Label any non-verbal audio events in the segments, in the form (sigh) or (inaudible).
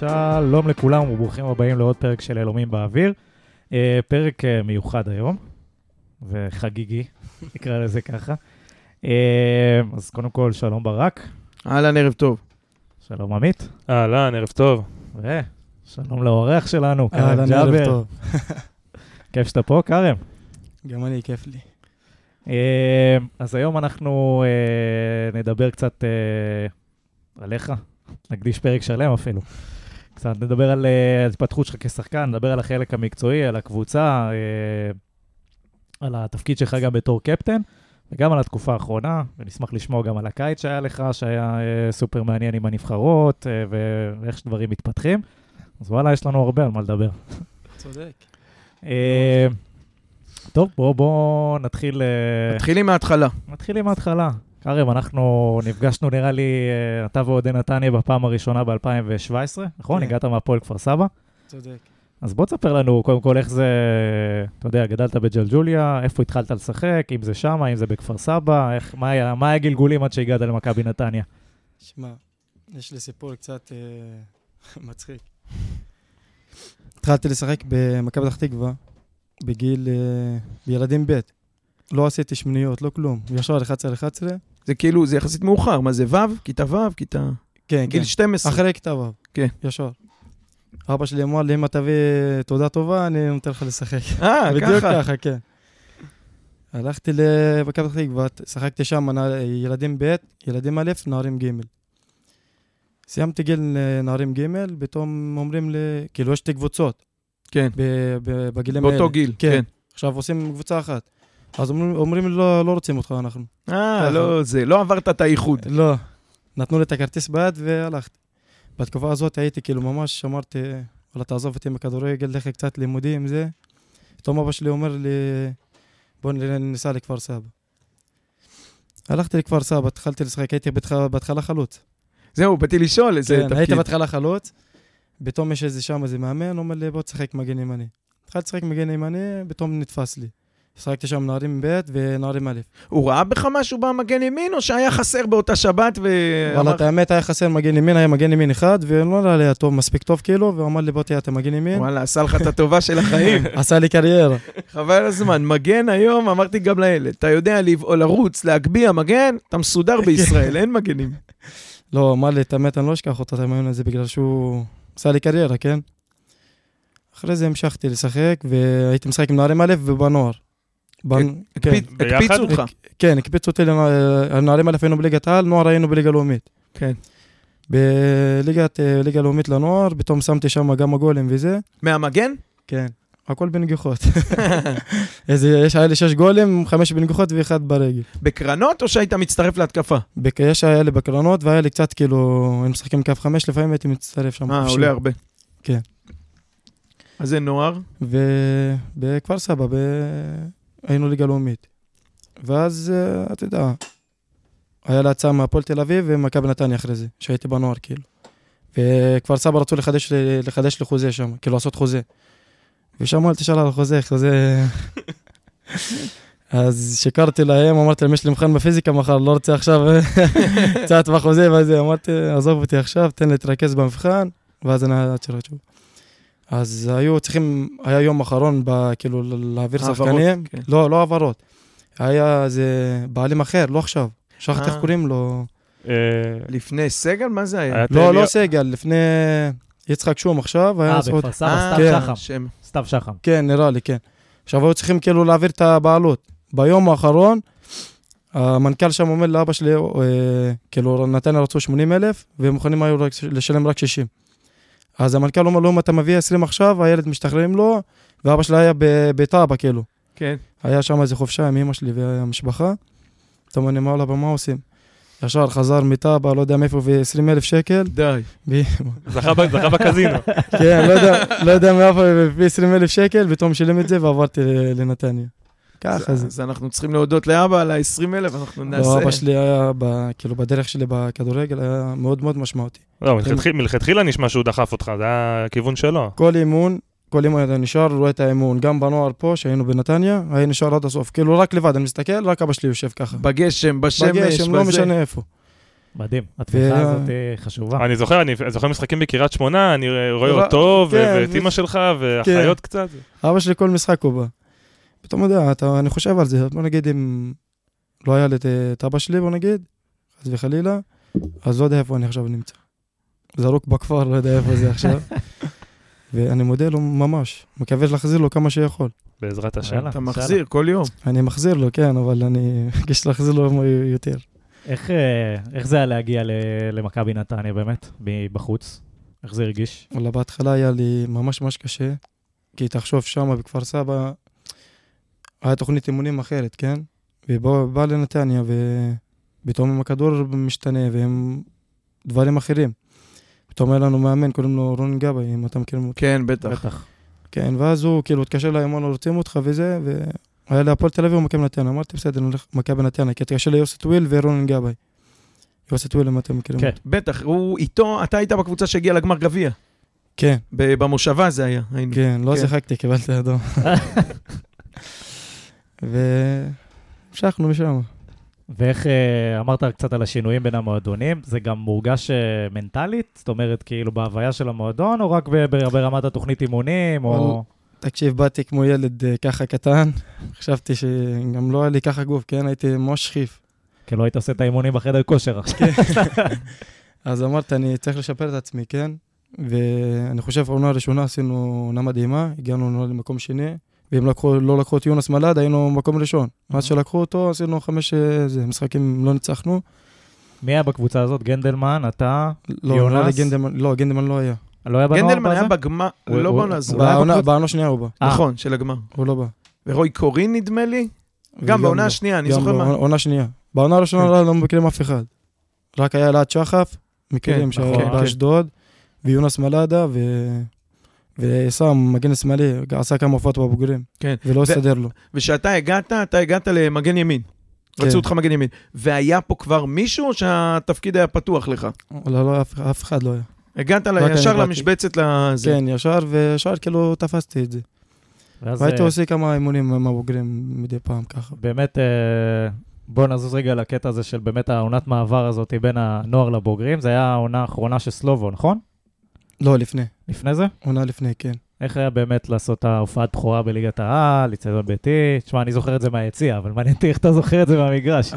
שלום לכולם וברוכים הבאים לעוד פרק של אלומים באוויר. אה, פרק אה, מיוחד היום, וחגיגי, (laughs) נקרא לזה ככה. אה, אז קודם כל, שלום ברק, אהלן, ערב טוב. שלום עמית, אהלן, ערב טוב. ושלום לאורח שלנו, כרם ערב ג'אבר. טוב. (laughs) כיף שאתה פה, כרם. גם אני, כיף לי. אז היום אנחנו נדבר קצת עליך, נקדיש פרק שלם אפילו. קצת נדבר על אה, ההתפתחות שלך כשחקן, נדבר על החלק המקצועי, על הקבוצה, אה, על התפקיד שלך גם בתור קפטן, וגם על התקופה האחרונה, ונשמח לשמוע גם על הקיץ שהיה לך, שהיה אה, סופר מעניין עם הנבחרות, ואיך שדברים מתפתחים. אז וואלה, יש לנו הרבה על מה לדבר. צודק. טוב, בואו בוא נתחיל... אה, מתחילים מההתחלה. מתחילים מההתחלה. כרם, אנחנו נפגשנו, נראה לי, אה, אתה ואוהדי נתניה בפעם הראשונה ב-2017, נכון? כן. הגעת מהפועל כפר סבא. צודק. אז בוא תספר לנו קודם כל איך זה, אתה יודע, גדלת בג'לג'וליה, איפה התחלת לשחק, אם זה שמה, אם זה בכפר סבא, איך, מה היה, מה היה הגלגולים עד שהגעת למכבי נתניה? שמע, יש לי סיפור קצת אה, (laughs) מצחיק. התחלתי לשחק במכבי פתח תקווה בגיל, אה, בילדים ב'. לא עשיתי שמיניות, לא כלום. ישר 11 11. זה כאילו, זה יחסית מאוחר. מה זה, ו'? כיתה ו'? כיתה... כן, כן. גיל 12. אחרי כתב ו'. כן. ישר. אבא שלי אמר לי, אם אתה תביא תעודה טובה, אני נותן לך לשחק. אה, בדיוק ככה. ככה, כן. הלכתי למכבי פתח תקווה, שחקתי שם ילדים ב', ילדים א', נערים ג'. סיימתי גיל נערים ג', פתאום אומרים לי, כאילו יש שתי קבוצות כן, בגילים האלה. באותו גיל. כן. כן. עכשיו עושים קבוצה אחת. אז אומרים, לי, לא, לא רוצים אותך אנחנו. אה. לא, זה, לא עברת את האיחוד. לא. נתנו לי את הכרטיס ביד והלכתי. בתקופה הזאת הייתי כאילו ממש אמרתי, וואלה תעזוב אותי מכדורגל, לך קצת לימודים, זה. פתאום אבא שלי אומר לי, בוא ניסע לכפר סבא. הלכתי לכפר סבא, התחלתי לשחק, הייתי בהתח- בהתחלה חלוץ. זהו, באתי לשאול איזה כן, הייתי תפקיד. בהתחלה חלוץ, פתאום יש איזה שם איזה מאמן, אומר לי בוא תשחק מגן ימני. התחלתי לשחק מגן ימני, פתאום נתפס לי. שחקתי שם נערים ב' ונערים א'. הוא ראה בך משהו במגן ימין, או שהיה חסר באותה שבת ו... וואלה, את האמת היה חסר מגן ימין, היה מגן ימין אחד, ולא נראה לי היה טוב, מספיק טוב כאילו, והוא אמר לי בוא תהיה אתה מגן ימין. וואלה, עשה לך את הטובה של החיים. (laughs) עשה לי קריירה. חבל הזמן. מגן היום, אמרתי גם לילד, אתה יודע לרוץ, להגביה מגן, אתה מסודר (laughs) בישראל, אין מגנים. (laughs) לא, אמר לי, את האמת, אני לא אשכח אותו, את המאמן הזה, בגלל שהוא עשה לי קריירה, כן? אחרי זה המשכתי לשחק, והייתי משחק עם נערים א' ובנוער. הקפיצו אותך. כן, הקפיצו אותי לנערים א' היינו בליגת העל, נוער היינו בליגה לאומית. כן. בליגת, אה, ליגה לאומית לנוער, פתאום שמתי שם גם הגולים וזה. מהמגן? כן, הכל בנגיחות. (laughs) איזה, יש, היה לי שש גולים, חמש בנגיחות ואחד ברגל. בקרנות, או שהיית מצטרף להתקפה? בק- יש היה לי בקרנות, והיה לי קצת כאילו, הם משחקים קו חמש, לפעמים הייתי מצטרף שם. אה. עולה הרבה. כן. אז זה נוער. ובכפר סבא, ב... היינו ליגה לאומית. ואז, אה, אתה יודע, היה לה הצעה מהפועל תל אביב ומכבי נתניה אחרי זה, שהייתי בנוער כאילו. וכפר סבא רצו לחדש, לחדש לי חוזה שם, כאילו לעשות חוזה. ושם אל תשאל על חוזה, חוזה... (laughs) אז שיקרתי להם, אמרתי להם, יש לי מבחן בפיזיקה מחר, לא רוצה עכשיו (laughs) קצת בחוזה וזה, אמרתי, עזוב אותי עכשיו, תן להתרכז במבחן, ואז אני אעצר תשובה. אז היו צריכים, היה יום אחרון, ב, כאילו, להעביר שחקנים. כן. לא, לא העברות. היה איזה בעלים אחר, לא עכשיו. שכחתי איך אה. קוראים לו. אה, לפני סגל? מה זה היה? לא, לא סגל, לפני יצחק שום עכשיו. אה, בכפר סבא, אה, סתיו. שחם. סתיו שחם. כן, נראה לי, כן. עכשיו היו צריכים כאילו להעביר את הבעלות. ביום האחרון, המנכ"ל שם אומר לאבא שלי, כאילו, נתניה רצו 80 אלף, והם מוכנים היו לשלם רק 60. אז המנכ"ל אומר לו, אם אתה מביא 20 עכשיו, הילד משתחררים לו, ואבא שלי היה בטאבה, כאילו. כן. היה שם איזה חופשה עם אמא שלי והמשפחה. פתאום אני אומר לה, מה עושים? ישר חזר מטאבה, לא יודע מאיפה, ו-20 אלף שקל. די. זכה בקזינו. (laughs) כן, לא יודע, לא מאיפה, ב-20 אלף שקל, פתאום שילם את זה ועברתי לנתניה. ככה זה. אז אנחנו צריכים להודות לאבא על ה-20 אלף, אנחנו נעשה... לא, אבא שלי היה, ב- כאילו, בדרך שלי בכדורגל היה מאוד מאוד משמעותי. לא, מלכתחילה- נשמע שהוא דחף אותך, זה היה הכיוון שלו. כל אימון, כל אימון אתה נשאר, רואה את האימון. גם בנוער פה, שהיינו בנתניה, היה נשאר עד הסוף. כאילו, רק לבד, אני מסתכל, רק אבא שלי יושב ככה. בגשם, בשמש, בגשם, לא. משנה איפה. מדהים, התמיכה ו- הזאת היא חשובה. אני זוכר, אני זוכר משחקים בקריית שמונה, אני רואה אותו, ו- כן, ואת אימא שלך, ואחיות קצת. אבא שלי כל משחק הוא בא. פתאום יודע, אתה, אני חושב על זה, בוא נגיד אם לא היה לי את, את אבא שלי, בוא נגיד, חס וחלילה, אז לא יודע איפה אני עכשיו נמצא. זרוק בכפר, לא יודע איפה זה עכשיו. (laughs) ואני מודה לו ממש, מקווה להחזיר לו כמה שיכול. בעזרת השם. יאללה, אתה. מחזיר כל יום. אני מחזיר לו, כן, אבל אני מבקש להחזיר לו יותר. איך, אה, איך זה היה להגיע ל- למכבי נתניה באמת, מבחוץ? איך זה הרגיש? וואלה, בהתחלה היה לי ממש ממש קשה, כי תחשוב שמה בכפר סבא, היה תוכנית אימונים אחרת, כן? ובא לנתניה, ופתאום עם הכדור משתנה, והם דברים אחרים. פתאום היה לנו מאמן, קוראים לו רון גבאי, אם אתה מכירים אותו. כן, בטח. בטח. כן, ואז הוא כאילו התקשר אליי, אמר לו, רוצים אותך וזה, והיה להפועל תל אביב ומכבי נתניה. אמרתי, בסדר, נלך מכבי נתניה, כי התקשר ליוסי טוויל ורון גבאי. יוסי טוויל, אם אתם מכירים כן. אותו. בטח, הוא איתו, אתה היית בקבוצה שהגיעה לגמר גביע. כן, במושבה זה היה. כן, לא כן. שיחקתי, קיבלתי אדום. (laughs) והמשכנו משם. ואיך, אה, אמרת קצת על השינויים בין המועדונים, זה גם מורגש אה, מנטלית? זאת אומרת, כאילו בהוויה של המועדון, או רק ברמת התוכנית אימונים, או... תקשיב, באתי כמו ילד אה, ככה קטן, חשבתי שגם לא היה לי ככה גוף, כן? הייתי ממש שכיף. כאילו היית עושה את האימונים בחדר כושר עכשיו. (laughs) אז אמרתי, אני צריך לשפר את עצמי, כן? ואני חושב, העונה הראשונה עשינו עונה מדהימה, הגענו למקום שני, ואם לקחו, לא לקחו את יונס מלאד, היינו במקום ראשון. אז שלקחו אותו, עשינו חמש אה, זה, משחקים, לא ניצחנו. מי היה בקבוצה הזאת? גנדלמן, אתה? לא, יונס? נראה לי גנדלמן, לא, גנדלמן לא היה. לא היה בנוער גנדלמן היה? בגמר, הוא- לא הוא- בעונה הזו. אולי בעונה בקבוצ- בעונה שנייה הוא בא, אה. נכון, של הגמר. הוא לא בא. ורוי קורין נדמה לי, גם בעונה לא. השנייה, אני גם זוכר לא, מה. עונה שנייה. בעונה הראשונה כן. לא לא מכירים אף אחד. רק היה אלעד שחף, מכירים כן, שהיה נכון, באשדוד, ויונס מלאדה, ו... וסם, מגן שמאלי, עשה כמה הופעות בבוגרים, כן. ולא הסתדר לו. ושאתה הגעת, אתה הגעת למגן ימין. כן. רצו אותך מגן ימין. והיה פה כבר מישהו או שהתפקיד היה פתוח לך? לא, לא, אף, אף אחד לא היה. הגעת ל- רק ישר. למשבצת לזה. כן, ישר, וישר כאילו תפסתי את זה. ואז והייתי אה, עושה כמה אימונים עם הבוגרים מדי פעם ככה. באמת, אה, בוא נזוז רגע לקטע הזה של באמת העונת מעבר הזאת בין הנוער לבוגרים. זה היה העונה האחרונה של סלובו, נכון? לא, לפני. לפני זה? עונה לפני, כן. איך היה באמת לעשות את ההופעת בכורה בליגת העל, אצטדיון ביתי? תשמע, אני זוכר את זה מהיציע, אבל מעניין אותי איך אתה זוכר את זה מהמגרש.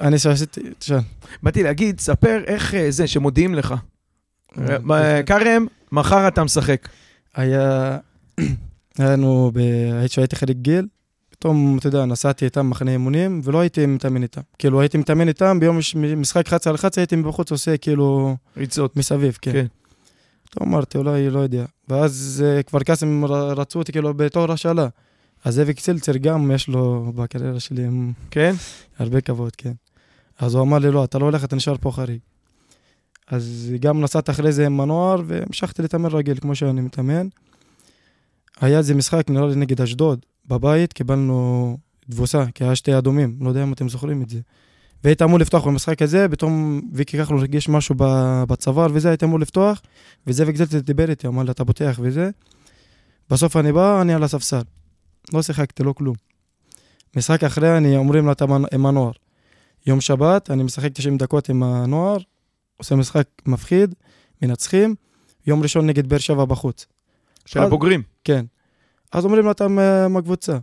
אני, שעשיתי, תשאל. באתי להגיד, ספר איך אה, זה שמודיעים לך. אה, כרם, מחר אתה משחק. היה, (clears throat) היה לנו. כשהייתי חלק גיל, פתאום, אתה יודע, נסעתי איתם מחנה אימונים, ולא הייתי מתאמן איתם. כאילו, הייתי מתאמן איתם, ביום מש- משחק 11 על 11 הייתי בחוץ עושה כאילו ריצות. מסביב, כן. כן. פתאום אמרתי, אולי, לא יודע. ואז אה, כפר קאסם רצו אותי כאילו בתור השאלה. אז זאביק צילצר גם יש לו בקריירה שלי עם כן? הרבה כבוד, כן. אז הוא אמר לי, לא, אתה לא הולך, אתה נשאר פה חריג. אז גם נסעתי אחרי זה עם הנוער, והמשכתי להתאמן רגיל, כמו שאני מתאמן. היה איזה משחק, נראה לי נגד אשדוד, בבית, קיבלנו תבוסה, כי היה שתי אדומים, לא יודע אם אתם זוכרים את זה. והייתי אמור לפתוח במשחק הזה, פתאום ויקי כחלון הרגיש משהו בצוואר וזה, הייתי אמור לפתוח, וזאביק זלצר דיבר איתי, אמר לי, אתה פותח וזה. בסוף אני בא, אני על הספסל. לא שיחקתי, לא כלום. משחק אחרי, אני אומרים לה, אתה עם הנוער. יום שבת, אני משחק 90 דקות עם הנוער, עושה משחק מפחיד, מנצחים, יום ראשון נגד באר שבע בחוץ. של אז- הבוגרים. כן. אז אומרים לו, אתה מה- מהקבוצה.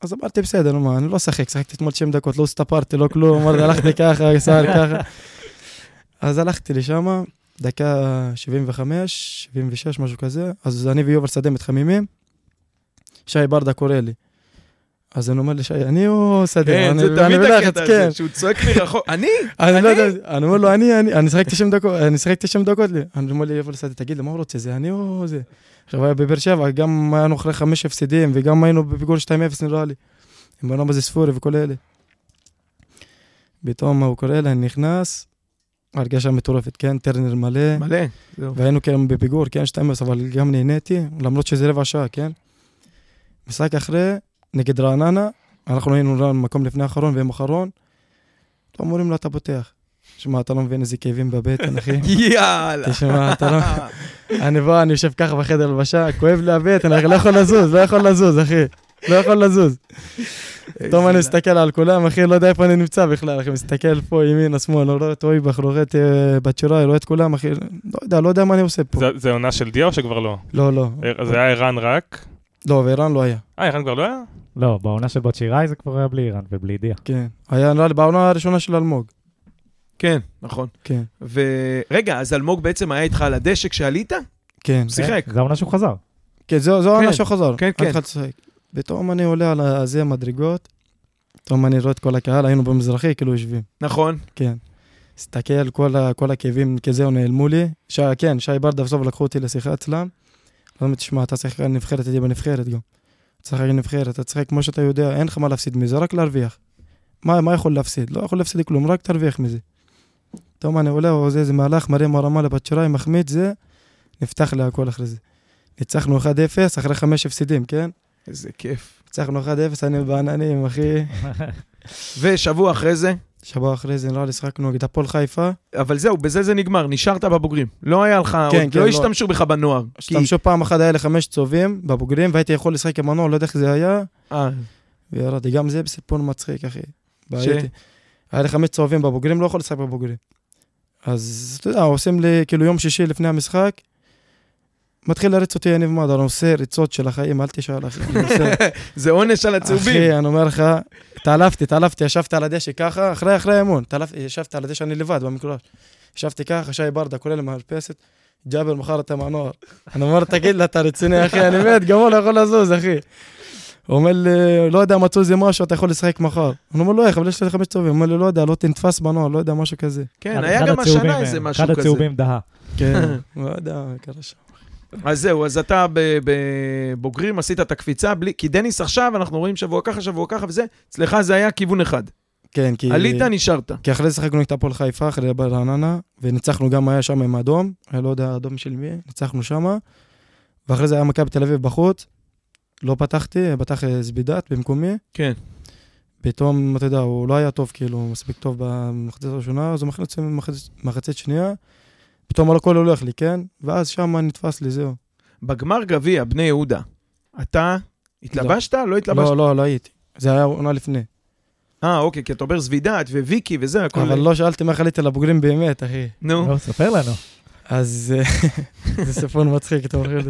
אז אמרתי, בסדר, מה, אני לא אשחק, שחקתי אתמול 90 דקות, לא הסתפרתי, לא כלום, אמרתי, הלכתי ככה, סער ככה. אז הלכתי לשם, דקה 75, 76, משהו כזה, אז אני ויובל שדה מתחממים, שי ברדה קורא לי. אז אני אומר לשי, אני או שדה? כן, זה תמיד הקטע כן. הזה, שהוא צועק מרחוק. אני? אני לא? יודע, אני אומר לו, אני, אני, אני שיחק 90 דקות, אני שיחק 90 דקות. אני אומר לי, יובל סעדי, תגיד לי, מה הוא רוצה, זה אני או זה? עכשיו היה בבאר שבע, גם היינו אחרי חמש הפסדים, וגם היינו בפיגור 2-0 נראה לי. עם בנאמה זה ספורי וכל אלה. פתאום הוא קורא לי, אני נכנס, הרגשה מטורפת, כן, טרנר מלא, מלא. זהו. והיינו כן בפיגור, כן, 2-0, אבל גם נהניתי, למרות שזה רבע שעה, כן. משחק אחרי, נגד רעננה, אנחנו היינו מקום לפני האחרון והם אחרון, אומרים לו, אתה פותח. שמע, אתה לא מבין איזה כאבים בבטן, אחי. (laughs) יאללה. תשמע, אתה לא... אני בא, אני יושב ככה בחדר הלבשה, כואב לי הבטן, אני לא יכול לזוז, לא יכול לזוז, אחי. לא יכול לזוז. פתאום אני מסתכל על כולם, אחי, לא יודע איפה אני נמצא בכלל, אחי, מסתכל פה ימינה, שמאל, לא רואה את אויבך, לא רואה את אה, בת שיראי, רואה את כולם, אחי, לא יודע, לא יודע מה אני עושה פה. זה- זה עונה של דיה או שכבר לא? לא, לא, אה, זה היה ערן רק? לא, וערן לא היה, אה, ערן כבר לא היה? לא, בעונה של בת שיראי זה כבר היה בלי איראן ובלי דיה. כן. היה נראה לי בעונה הראשונה של אלמוג, כן, נכון. כן, ורגע, אז אלמוג בעצם היה איתך על הדשא כשעלית? כן. שיחק. זה העונה שהוא חזר. כן, זו זו כן, העונה שהוא חזר. כן, כן. התחלתי לשחק. פתאום אני עולה על הזה המדרגות, פתאום אני רואה את כל הקהל, היינו במזרחי, כאילו יושבים. נכון. כן. הסתכל, כל, ה- כל הכאבים כזהו נעלמו לי. ש... כן, שי ברדה בסוף לקחו אותי לשיחה אצלם. אמרו, תשמע, אתה צריך נבחרת, תהיה בנבחרת גם. תשחק נבחרת, אתה תשחק כמו שאתה יודע, אין לך מה להפסיד מזה, רק להרוויח. מה, מה יכול להפסיד? לא יכול להפסיד כלום, רק תרוויח מזה. פתאום אני עולה, עושה איזה מהלך, מרים הרמה לבת שיראי, מחמיץ זה, נפתח לי הכל אחרי זה. ניצחנו 1-0 אחרי חמש הפסידים, כן? איזה כיף. ניצחנו 1-0, אני בעננים, אחי. (laughs) ושבוע אחרי זה, שבוע אחרי זה נראה לי שחקנו נגד הפועל חיפה. אבל זהו, בזה זה נגמר, נשארת בבוגרים. לא היה לך, כן, עוד כן, לא לא. השתמשו בך בנוער. כי- השתמשו פעם אחת, היה לי חמש צהובים בבוגרים, והייתי יכול לשחק עם הנוער, לא יודע איך זה היה, אה, וירדתי. גם זה בסיפור מצחיק, אחי. והייתי- היה לי חמש צהובים בבוגרים, לא יכול לשחק בבוגרים. אז אתה יודע, עושים לי, כאילו יום שישי לפני המשחק, מתחיל להריץ אותי יניב מדר, אני עושה ריצות של החיים, אל תשאל, אחי. (laughs) זה עונש על הצהובים. אחי, אני אומר לך, התעלפתי, התעלפתי, ישבתי על הדשא ככה, אחרי אחרי התעלפתי, ישבתי על הדשא, אני לבד במגרש. ישבתי ככה, שי ברדה, כולל למרפסת, ג'אבר מכר אותה מהנוער. אני אומר, תגיד לה, אתה רציני, אחי, אני מת, גם הוא לא יכול לזוז, אחי. הוא אומר לי, לא יודע, מצאו איזה משהו, אתה יכול לשחק מחר. אני אומר לו, איך, אבל יש לי חמש צהובים. הוא אומר לי, לא יודע, לא תנתפס בנוער, לא יודע, משהו כזה. כן, אחד- היה אחד גם השנה איזה משהו אחד כזה. הצהובים דהה. כן, (laughs) לא יודע קרה שם. אז זהו, אז אתה ב- בבוגרים עשית את הקפיצה בלי... כי דניס עכשיו, אנחנו רואים שבוע ככה, שבוע ככה וזה, אצלך זה היה כיוון אחד. כן, כי... עלית, נשארת. כי אחרי זה שיחקנו נגד הפועל חיפה, אחרי ברעננה, וניצחנו גם, היה שם עם האדום, אני לא יודע האדום של מי, ניצחנו שם, ואחרי זה היה מכבי תל אביב בחוץ, לא פתחתי, פתח אה, זבידת במקומי, כן. פתאום, אתה יודע, הוא לא היה טוב, כאילו, מספיק טוב במחצית הראשונה, אז הוא מחצית, מחצית, מחצית שנייה, פתאום הכל הולך לי, כן? ואז שם נתפס לי, זהו. בגמר גביע, בני יהודה, אתה התלבשת? לא התלבשת? לא, לא, לא הייתי. זה היה עונה לפני. אה, אוקיי, כי אתה אומר זבידת וויקי וזה, הכל... אבל לא שאלתם איך עליתי לבוגרים באמת, אחי. נו, לא, ספר לנו. אז אה, (laughs) זה סיפור מצחיק, אתה אומר.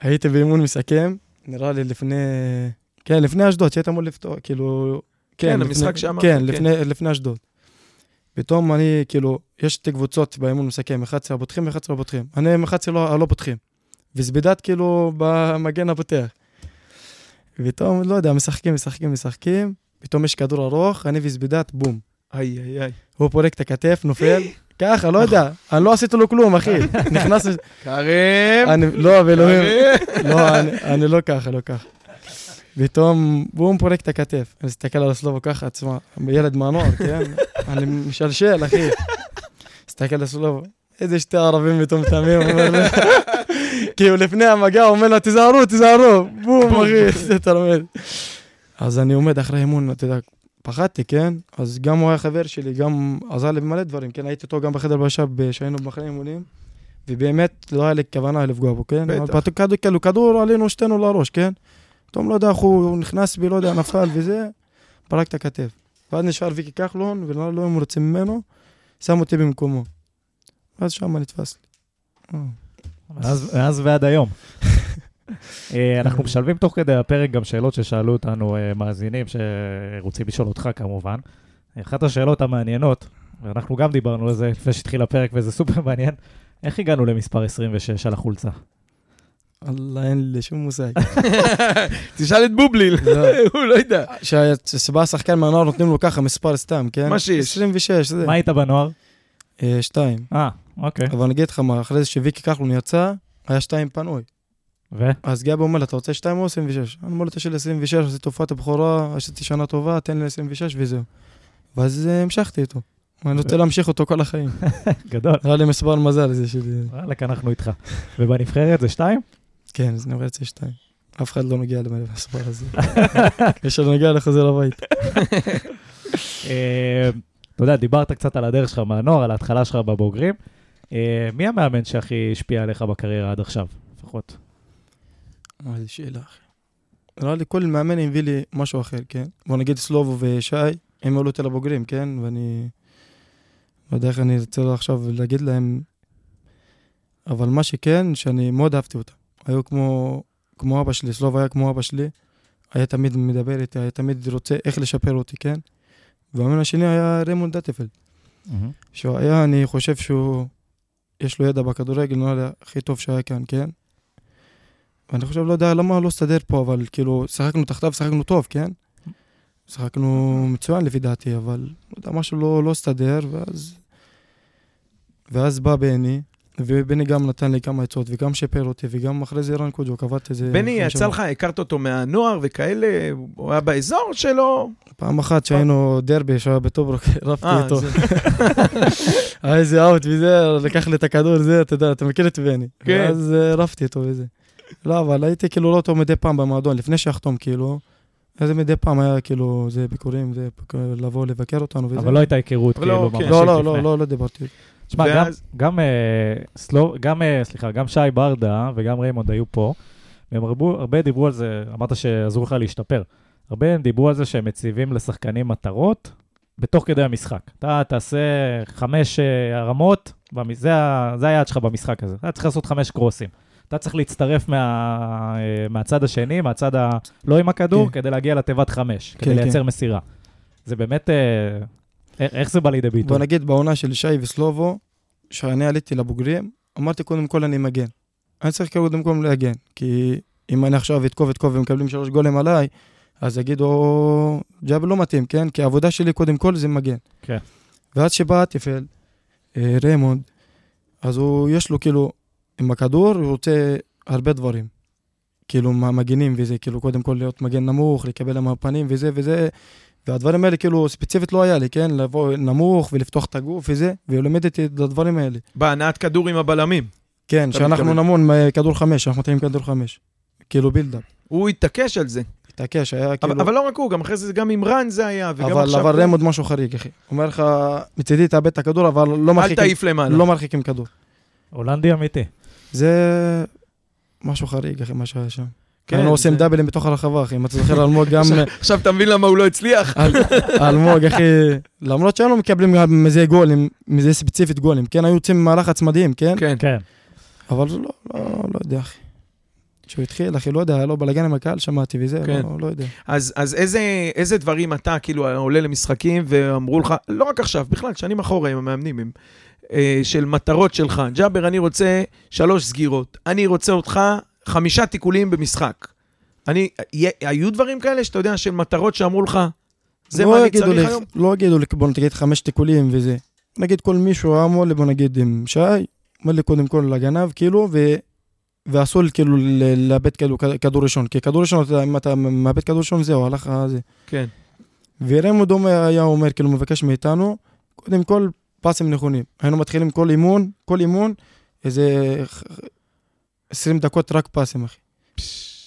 הייתי באימון מסכם, נראה לי לפני... כן, לפני אשדוד, שהיית אמור לפתור, כאילו... כן, לפני- המשחק שאמרת, כן, כן. לפני- לפני אשדוד. פתאום אני, כאילו, יש שתי קבוצות באימון מסכם, 11 הפותחים, 11 לא פותחים. אני עם 11 לא, הלא פותחים. וסבידת כאילו במגן הפותח. ופתאום, לא יודע, משחקים, משחקים, משחקים, פתאום יש כדור ארוך, אני וסבידת, בום. איי, איי, איי. הוא פורק את הכתף, נופל, (laughs) ככה, לא יודע, אני לא עשיתי לו כלום, אחי. (laughs) נכנס, כרם! אני, לא, ואלוהים! לא, אני, לא ככה, לא ככה. פתאום, בום, פורק את הכתף. אני מסתכל על הסלובו ככה, תשמע, ילד מהנוער, כן? אני משלשל, אחי. מסתכל על הסלובו, איזה שתי ערבים מטומטמים, אומר לי. (laughs) כאילו, לפני המגע, הוא אומר לה, תיזהרו, תיזהרו, בום, אחי, איזה תרמד. אז אני עומד אחרי אימון, אתה יודע, פחדתי, כן? אז גם הוא היה חבר שלי, גם עזר לי במלא דברים, כן? הייתי איתו גם בחדר בלשב כשהיינו במחנה אימונים, ובאמת לא היה לי כוונה לפגוע בו, כן? בטח. כדור, כאילו, כדור עלינו שתינו לראש, כן? פתאום לא יודע איך הוא נכנס בי, לא יודע, נפל וזה, פרק את הכתף. ואז נשאר ויקי כחלון, ולא לא היו מרוצים ממנו, שם אותי במקומו. ואז שם נתפס לי. מאז ועד היום. (laughs) אה, אנחנו משלבים תוך כדי הפרק גם שאלות ששאלו אותנו אה, מאזינים שרוצים לשאול אותך כמובן. אחת השאלות המעניינות, ואנחנו גם דיברנו על זה לפני שהתחיל הפרק וזה סופר מעניין, איך הגענו למספר 26 על החולצה? אללה, אין לי שום מושג. (laughs) תשאל את בובליל, לא. (laughs) הוא לא יודע. כשבא שחקן מהנוער נותנים לו ככה מספר סתם, כן? מה שיש. 26, זה. מה היית בנוער? אה, שתיים. אה, אוקיי. אבל אני אגיד לך מה, אחרי זה שוויקי כחלון יצא, היה שתיים פנוי. ו? אז גבי אומר אתה רוצה שתיים או 26? אני אומר לו, תשאיר לי 26, עשיתי תופעת הבכורה, עשיתי שנה טובה, תן לי 26 וזהו. ואז אה, המשכתי איתו. אני רוצה להמשיך אותו כל החיים. (laughs) גדול. נראה לי מספר מזל זה שלי. וואלכ, אנחנו איתך. ובנבחרת זה שתיים? כן, אז נראה לי שתיים. אף אחד לא מגיע למספר הזה. (laughs) מי שנגיע לחזר הביתה. (laughs) אה, אתה יודע, דיברת קצת על הדרך שלך מהנוער, על ההתחלה שלך בבוגרים. אה, מי המאמן שהכי השפיע עליך בקריירה עד עכשיו, לפחות? איזה שאלה, אחי. נראה לי כל מאמן הביא לי משהו אחר, כן? בוא נגיד סלובו ושי, הם העלו אותי לבוגרים, כן? ואני... לא יודע איך אני רוצה עכשיו להגיד להם, אבל מה שכן, שאני מאוד אהבתי אותם. היו כמו, כמו אבא שלי, סלובו היה כמו אבא שלי, היה תמיד מדבר איתי, היה תמיד רוצה איך לשפר אותי, כן? והמאמן השני היה ריימונד אטפלד, מהמם. שהוא היה, אני חושב שהוא, יש לו ידע בכדורגל, נראה לי הכי טוב שהיה כאן, כן? ואני חושב, לא יודע למה לא הסתדר פה, אבל כאילו, שיחקנו תחתיו, שיחקנו טוב, כן? שיחקנו מצוין לפי דעתי, אבל לא יודע, משהו לא, לא הסתדר, ואז... ואז בא בני, ובני גם נתן לי כמה עצות, וגם שיפר אותי, וגם אחרי זה רן קוז'וק, עבדתי איזה... בני, יצא. לך, הכרת אותו מהנוער וכאלה, הוא היה באזור שלו? פעם אחת שהיינו דרבי, שהוא היה בטוברוק, רבתי אה, איתו. (laughs) היה איזה אאוט וזה, לקח לי את הכדור, זה, אתה יודע, אתה מכיר את בני. כן. ואז אה, רבתי איתו וזה. לא, אבל הייתי כאילו לא אותו מדי פעם במועדון, לפני שאחתום, כאילו. אז מדי פעם היה כאילו, זה ביקורים, זה לבוא לבקר אותנו וזה. אבל לא הייתה היכרות, לא, כאילו, כן. ממש לא, לא, לפני. לא, לא, לא דיברתי. תשמע, גם, גם, אה, סלו, גם, אה, סליחה, גם שי ברדה וגם ריימונד היו פה, והם הרבה, דיברו על זה, אמרת שעזרו לך להשתפר. הרבה הם דיברו על זה שהם מציבים לשחקנים מטרות בתוך כדי המשחק. אתה תעשה חמש אה, הרמות, זה היעד שלך במשחק הזה. אתה צריך לעשות חמש קרוסים. אתה צריך להצטרף מה, מהצד השני, מהצד ה... לא עם הכדור, כן. כדי להגיע לתיבת חמש, כן, כדי כן. לייצר מסירה. זה באמת, אה, איך- זה בא לידי ביטוי? בוא נגיד בעונה של שי וסלובו, כשאני עליתי לבוגרים, אמרתי קודם כל אני מגן. אני צריך קודם כל להגן, כי אם אני עכשיו אתקוף אתקוף ומקבלים שלוש גולים עליי, אז יגידו, ג'אבל לא מתאים, כן? כי העבודה שלי קודם כל זה מגן. כן. ואז שבא אטפלד, אה, ריימונד, אז הוא, יש לו כאילו, עם הכדור, הוא רוצה הרבה דברים. כאילו, מהמגנים וזה, כאילו, קודם כל להיות מגן נמוך, לקבל מהפנים וזה וזה, והדברים האלה, כאילו, ספציפית לא היה לי, כן? לבוא נמוך ולפתוח את הגוף וזה, והוא לימד אותי את הדברים האלה. בהנעת כדור עם הבלמים. כן, שאנחנו. נמון כדור חמש, אנחנו מתאים כדור חמש. כאילו build-up. הוא התעקש על זה. התעקש, היה כאילו... אבל, אבל לא רק הוא, גם אחרי זה, גם עם רן זה היה, וגם אבל, עכשיו... אבל הוא- ריימונד משהו חריג, אחי. אומר לך, מצידי תאבד את הכדור, אבל לא אל מרחיק, תעיף למעלה. לא מרחיק עם כדור. הולנדי אמיתי. זה משהו חריג, אחי, מה שהיה שם. כן, היינו עושים דאבלים בתוך הרחבה, אחי. אם אתה זוכר, אלמוג גם... עכשיו אתה מבין למה הוא לא הצליח? אל- אלמוג, אחי, למרות שהיינו מקבלים גם מזה גולים, מזה ספציפית גולים, כן, היו יוצאים מהלחץ מדהים, כן? כן. כן. אבל לא, לא, לא יודע, אחי. כשהוא התחיל, אחי, לא יודע, היה לו בלאגן עם הקהל, שמעתי וזה, כן. לא, לא יודע. אז, אז איזה, איזה דברים אתה כאילו עולה למשחקים ואמרו לך, לא רק עכשיו, בכלל, שנים אחורה עם המאמנים, הם, של מטרות שלך. ג'אבר, אני רוצה שלוש סגירות. אני רוצה אותך חמישה תיקולים במשחק. אני, היו דברים כאלה שאתה יודע, של מטרות שאמרו לך, זה לא מה אני צריך לי- היום? לא יגידו לי, בוא נגיד חמש תיקולים וזה. נגיד כל מישהו אמור לי, בוא נגיד עם שי, אומר לי קודם כל לגנב, כאילו, ו... ואסור כאילו לאבד כאילו כ- כדור ראשון, כי כדור ראשון, אתה אם אתה מאבד כדור ראשון, זהו, הלך לך זה. כן. ורמוד היה אומר, כאילו, מבקש מאיתנו, קודם כל, פסים נכונים. היינו מתחילים כל אימון, כל אימון, איזה ח- 20 דקות רק פסים, אחי.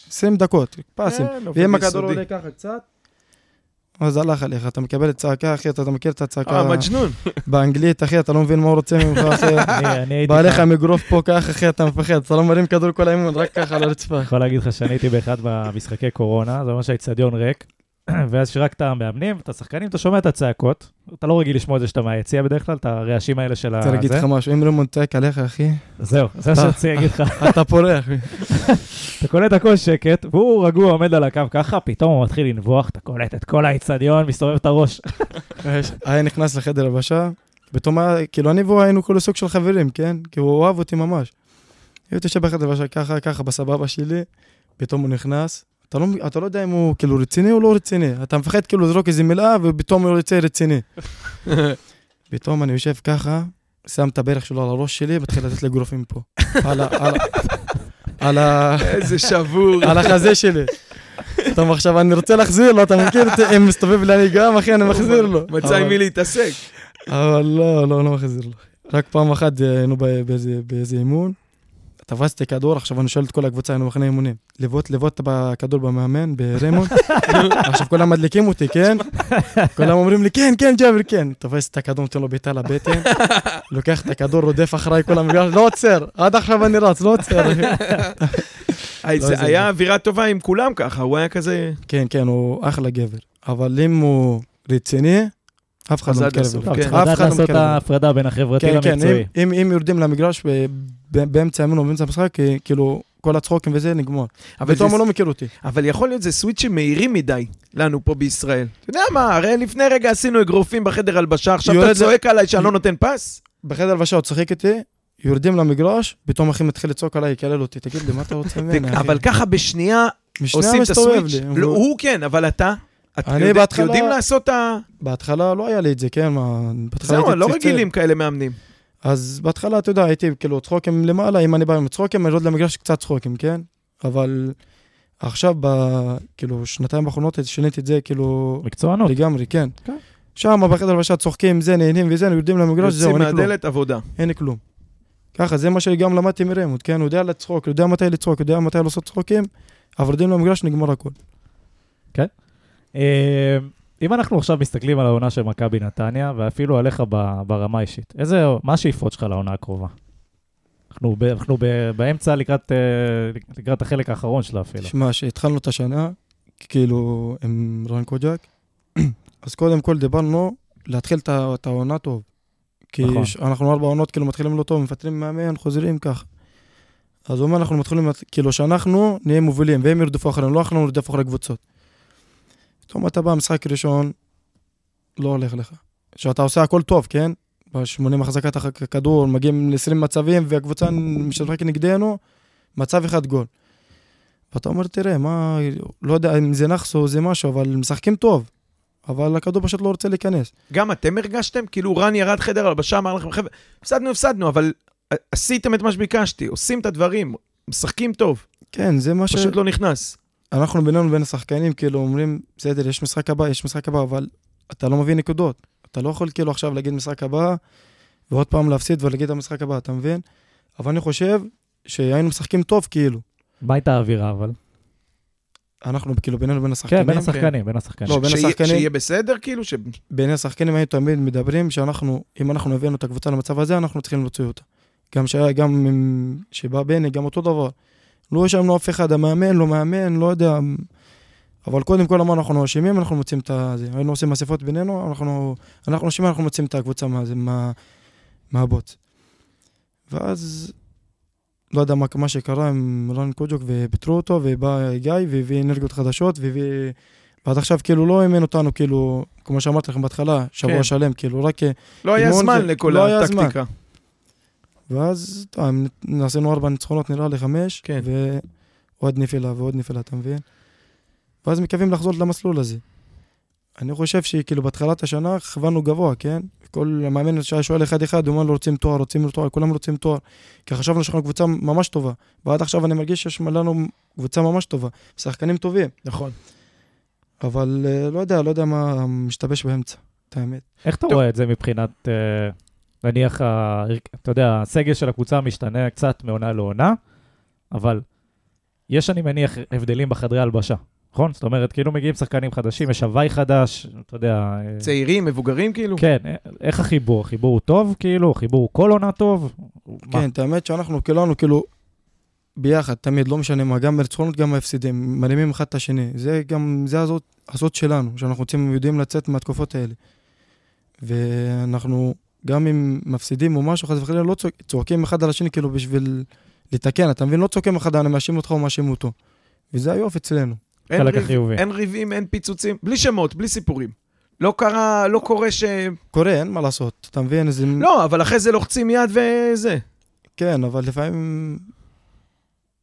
20 דקות, פסים. כן, ואם הכדור. עולה ככה קצת, אז הלך עליך, אתה מקבל את צעקה, אחי, אתה מכיר את הצעקה אה, מג'נון. באנגלית, אחי, אתה לא מבין מה הוא רוצה ממך, אחי. (laughs) בא לך מגרוף פה ככה, אחי, אתה מפחד, אתה לא מרים כדור כל האימון, רק ככה על הרצפה. יכול להגיד לך שאני הייתי באחד במשחקי קורונה, זה אומר שהאיצטדיון ריק, (clears throat) ואז שרק את המאמנים, את השחקנים, אתה שומע את הצעקות, אתה לא רגיל לשמוע את זה שאתה מהיציע בדרך כלל, את הרעשים האלה של רוצה להגיד. לך משהו, אם רמון צועק עליך, אחי, זהו, זה מה שרציתי להגיד לך. (laughs) אתה פורח. אחי. (laughs) אתה קולט הכל שקט, והוא רגוע עומד על הקו ככה, פתאום הוא מתחיל לנבוח, אתה קולט את כל האיצטדיון, מסתובב את הראש. (laughs) היה נכנס לחדר הלבשה, פתאום היה, כאילו אני והוא היינו כאילו סוג של חברים, כן? כי הוא אוהב אותי ממש. הייתי יושב בחדר הלבשה ככה, ככה, בסבבה שלי, פתאום הוא נכנס. אתה לא, אתה לא יודע אם הוא כאילו רציני או לא רציני. אתה מפחד כאילו לזרוק איזה מילה, ופתאום הוא יוצא רציני. (laughs) פתאום אני יושב ככה, שם את הברך שלו על הראש שלי, מתחיל לתת לי אגרופים פה. על ה... על ה... על ה... איזה שבור. על החזה שלי. טוב, עכשיו אני רוצה להחזיר לו, אתה מכיר? אם מסתובב לי אני גם, אחי, אני מחזיר לו. מצא עם מי להתעסק. אבל לא, לא, לא מחזיר לו. רק פעם אחת אה, היינו באיזה אימון, תפסתי כדור, עכשיו אני שואל את כל הקבוצה, היינו מחנה אימונים. לבעוט, לבעוט בכדור במאמן, בריימונד. עכשיו כולם מדליקים אותי, כן? כולם אומרים לי, כן, כן, ג'אבר, כן. תופס את הכדור, נותן לו בעיטה לבטן, לוקח את הכדור, רודף אחריי, כולם, לא עוצר, עד עכשיו אני רץ, לא עוצר. לא זה היה אווירה טובה עם כולם ככה, הוא היה כזה... כן, כן, הוא אחלה גבר. אבל אם הוא רציני, אף אחד לא מתקרב כן. צריך אף לדעת אחד לא לעשות את. ההפרדה בין החברתי כן, כן, למקצועי. אם- יורדים למגרש ב- ב- באמצע האימון או באמצע המשחק, כי- כאילו, כל הצחוקים וזה נגמר. אבל הוא לא מכיר אותי. אבל יכול להיות זה סוויצ'ים מהירים מדי לנו פה בישראל. אתה יודע מה, הרי לפני רגע עשינו אגרופים בחדר הלבשה, עכשיו אתה צועק עליי שאני לא נותן פס? בחדר הלבשה הוא צוחק איתי, יורדים למגרש, פתאום אחי מתחיל לצעוק עליי, יקלל אותי, תגיד לי, מה אתה רוצה ממני, אחי? אבל ככה בשנייה עושים את הסוויץ'. לא, הוא כן, אבל אתה... אני יודע- בהתחלה- יודעים לעשות את ה... בהתחלה לא היה לי את זה, כן, מה... בהתחלה זהו, לא. רגילים כאלה מאמנים. אז בהתחלה, אתה יודע, הייתי כאילו צחוקים למעלה, אם אני בא עם צחוקים, אני יורד למגרש קצת צחוקים, כן? אבל עכשיו, ב... כאילו, שנתיים האחרונות שיניתי את זה, כאילו, מקצוענות. לגמרי, כן. כן. שם בחדר הלבשה צוחקים, זה, נהנים וזה, יורדים למגרש, זהו, יוצאים אין כלום. מהדלת עבודה. אין כלום. ככה, זה מה שגם למדתי מרמוד, כן? הוא יודע לצחוק, הוא יודע מתי לצחוק, הוא יודע מתי לעשות צחוקים, אבל יורדים למגרש, נגמר הכל. אה, אם אנחנו עכשיו מסתכלים על העונה של מכבי נתניה, ואפילו עליך ברמה האישית, איזה, מה השאיפות שלך לעונה הקרובה? אנחנו, ב, אנחנו ב, באמצע לקראת, אה, לקראת החלק האחרון שלה אפילו. שמע, שהתחלנו את השנה, כאילו, עם רן קוג'ק, (clears throat) אז קודם כל דיברנו להתחיל את העונה טוב. כי נכון. אנחנו ארבע עונות, כאילו, מתחילים לא טוב, מפטרים מאמן, חוזרים ככה. אז הוא אומר, אנחנו מתחילים, כאילו, שאנחנו נהיה מובילים, והם ירדפו אחרינו, לא אנחנו נרדף אחרי קבוצות. פתאום אתה בא, משחק ראשון, לא הולך לך. שאתה עושה הכל טוב, כן? ב-80 החזקת הח- הכדור, מגיעים ל-20 מצבים, והקבוצה משחקת נגדנו, מצב אחד גול. ואתה אומר, תראה, מה, לא יודע אם זה נאחס או זה משהו, אבל משחקים טוב. אבל הכדור פשוט לא רוצה להיכנס. גם אתם הרגשתם? כאילו רן ירד חדר הלבשה, אמר לכם, חבר'ה, הפסדנו, הפסדנו, אבל עשיתם את מה שביקשתי, עושים את הדברים, משחקים טוב, כן, זה מה ש... פשוט לא נכנס. אנחנו בינינו בין השחקנים, כאילו, אומרים, בסדר, יש משחק הבא, יש משחק הבא, אבל אתה לא מביא נקודות. אתה לא יכול כאילו עכשיו להגיד משחק הבא, ועוד פעם להפסיד ולהגיד את המשחק הבא, אתה מבין? אבל אני חושב שהיינו משחקים טוב, כאילו. מה הייתה האווירה אבל? אנחנו כאילו בינינו בין השחקנים. כן, בין השחקנים, בין השחקנים. לא, בין שיהיה- השחקנים- שיהיה בסדר, כאילו, ש... בין השחקנים היינו תמיד מדברים שאנחנו, אם אנחנו הבאנו את הקבוצה למצב הזה, אנחנו צריכים להוציא אותה. גם שהיה, גם שבא בני, גם אותו דבר. לא האשמנו אף אחד, המאמן, לא מאמן, לא יודע. אבל קודם כל אמרנו, אנחנו אשמים, אנחנו מוצאים את זה. היינו עושים אספות בינינו, אנחנו אשמים, אנחנו מוצאים את הקבוצה מהבוץ. ואז, לא יודע מה, מה שקרה עם רן קוג'וק, ופיטרו אותו, ובא גיא, והביא אנרגיות חדשות, והביא... ועד עכשיו כאילו לא אימן אותנו, כאילו, כמו שאמרתי לכם בהתחלה, שבוע כן. שלם, כאילו, רק... לא היה זמן זה- לכל לא. הטקטיקה. ואז, טוב, עשינו ארבע ניצחונות, נראה לי חמש, כן. ועוד נפילה ועוד נפילה, אתה מבין? ואז מקווים לחזור למסלול הזה. אני חושב שכאילו בהתחלת השנה כיוונו גבוה, כן? כל המאמן שהיה שואל אחד-אחד, הוא אומר לו רוצים תואר, רוצים תואר, כולם רוצים תואר. כי חשבנו שאנחנו קבוצה ממש טובה. ועד עכשיו אני מרגיש שיש לנו קבוצה ממש טובה. שחקנים טובים. נכון. אבל אה, לא יודע, לא יודע מה משתבש באמצע, את האמת. איך אתה טוב. רואה את זה מבחינת, אה, נניח, ה- אתה יודע, הסגל של הקבוצה משתנה קצת מעונה לעונה, אבל יש, אני מניח, הבדלים בחדרי הלבשה, נכון? זאת אומרת, כאילו מגיעים שחקנים חדשים, יש הוואי חדש, אתה יודע... אה, צעירים, מבוגרים, כאילו? כן, איך החיבור? החיבור הוא טוב, כאילו? החיבור הוא כל עונה טוב? כן, את האמת שאנחנו כולנו כאילו ביחד, תמיד, לא משנה מה, גם בניצחונות, גם בהפסידים, מרימים אחד את השני. זה גם, זה הזאת, הזאת שלנו, שאנחנו רוצים, יודעים לצאת מהתקופות האלה. ואנחנו, גם אם מפסידים או משהו, חס וחלילה, לא צועק, צועקים אחד על השני כאילו בשביל לתקן, אתה מבין? לא צועקים אחד, אני מאשים אותך או מאשים אותו. וזה היופי אצלנו. אין ריב- החיובי. אין ריבים, אין פיצוצים, בלי שמות, בלי סיפורים. לא קרה, לא קורה ש... קורה, אין מה לעשות, אתה מבין? איזה... לא, אבל אחרי זה לוחצים יד וזה. כן, אבל לפעמים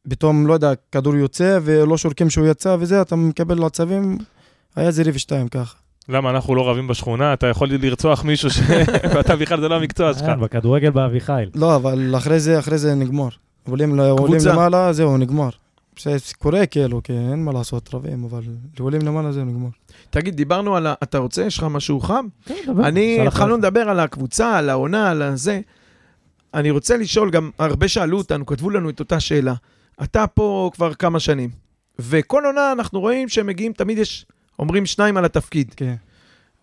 פתאום, לא יודע, כדור יוצא ולא שורקים שהוא יצא וזה, אתה מקבל עצבים, היה איזה ריב שתיים ככה. למה אנחנו לא רבים בשכונה? אתה יכול לרצוח מישהו ש... (laughs) ואתה בכלל זה לא המקצוע שלך. כן, בכדורגל באביחיל. לא, אבל אחרי זה, אחרי זה נגמר. עולים. למעלה, זהו, נגמר. זה קורה כאילו, כי אין מה לעשות, רבים, אבל עולים למעלה זהו, נגמר. תגיד, דיברנו על ה... אתה רוצה? יש לך משהו חם? כן, דבר. אני, התחלנו. לדבר על הקבוצה, על העונה, על הזה. אני רוצה לשאול, גם הרבה שאלו אותנו, כתבו לנו את אותה שאלה. אתה פה כבר כמה שנים, וכל עונה אנחנו רואים שמגיעים, תמיד יש, אומרים שניים על התפקיד. כן.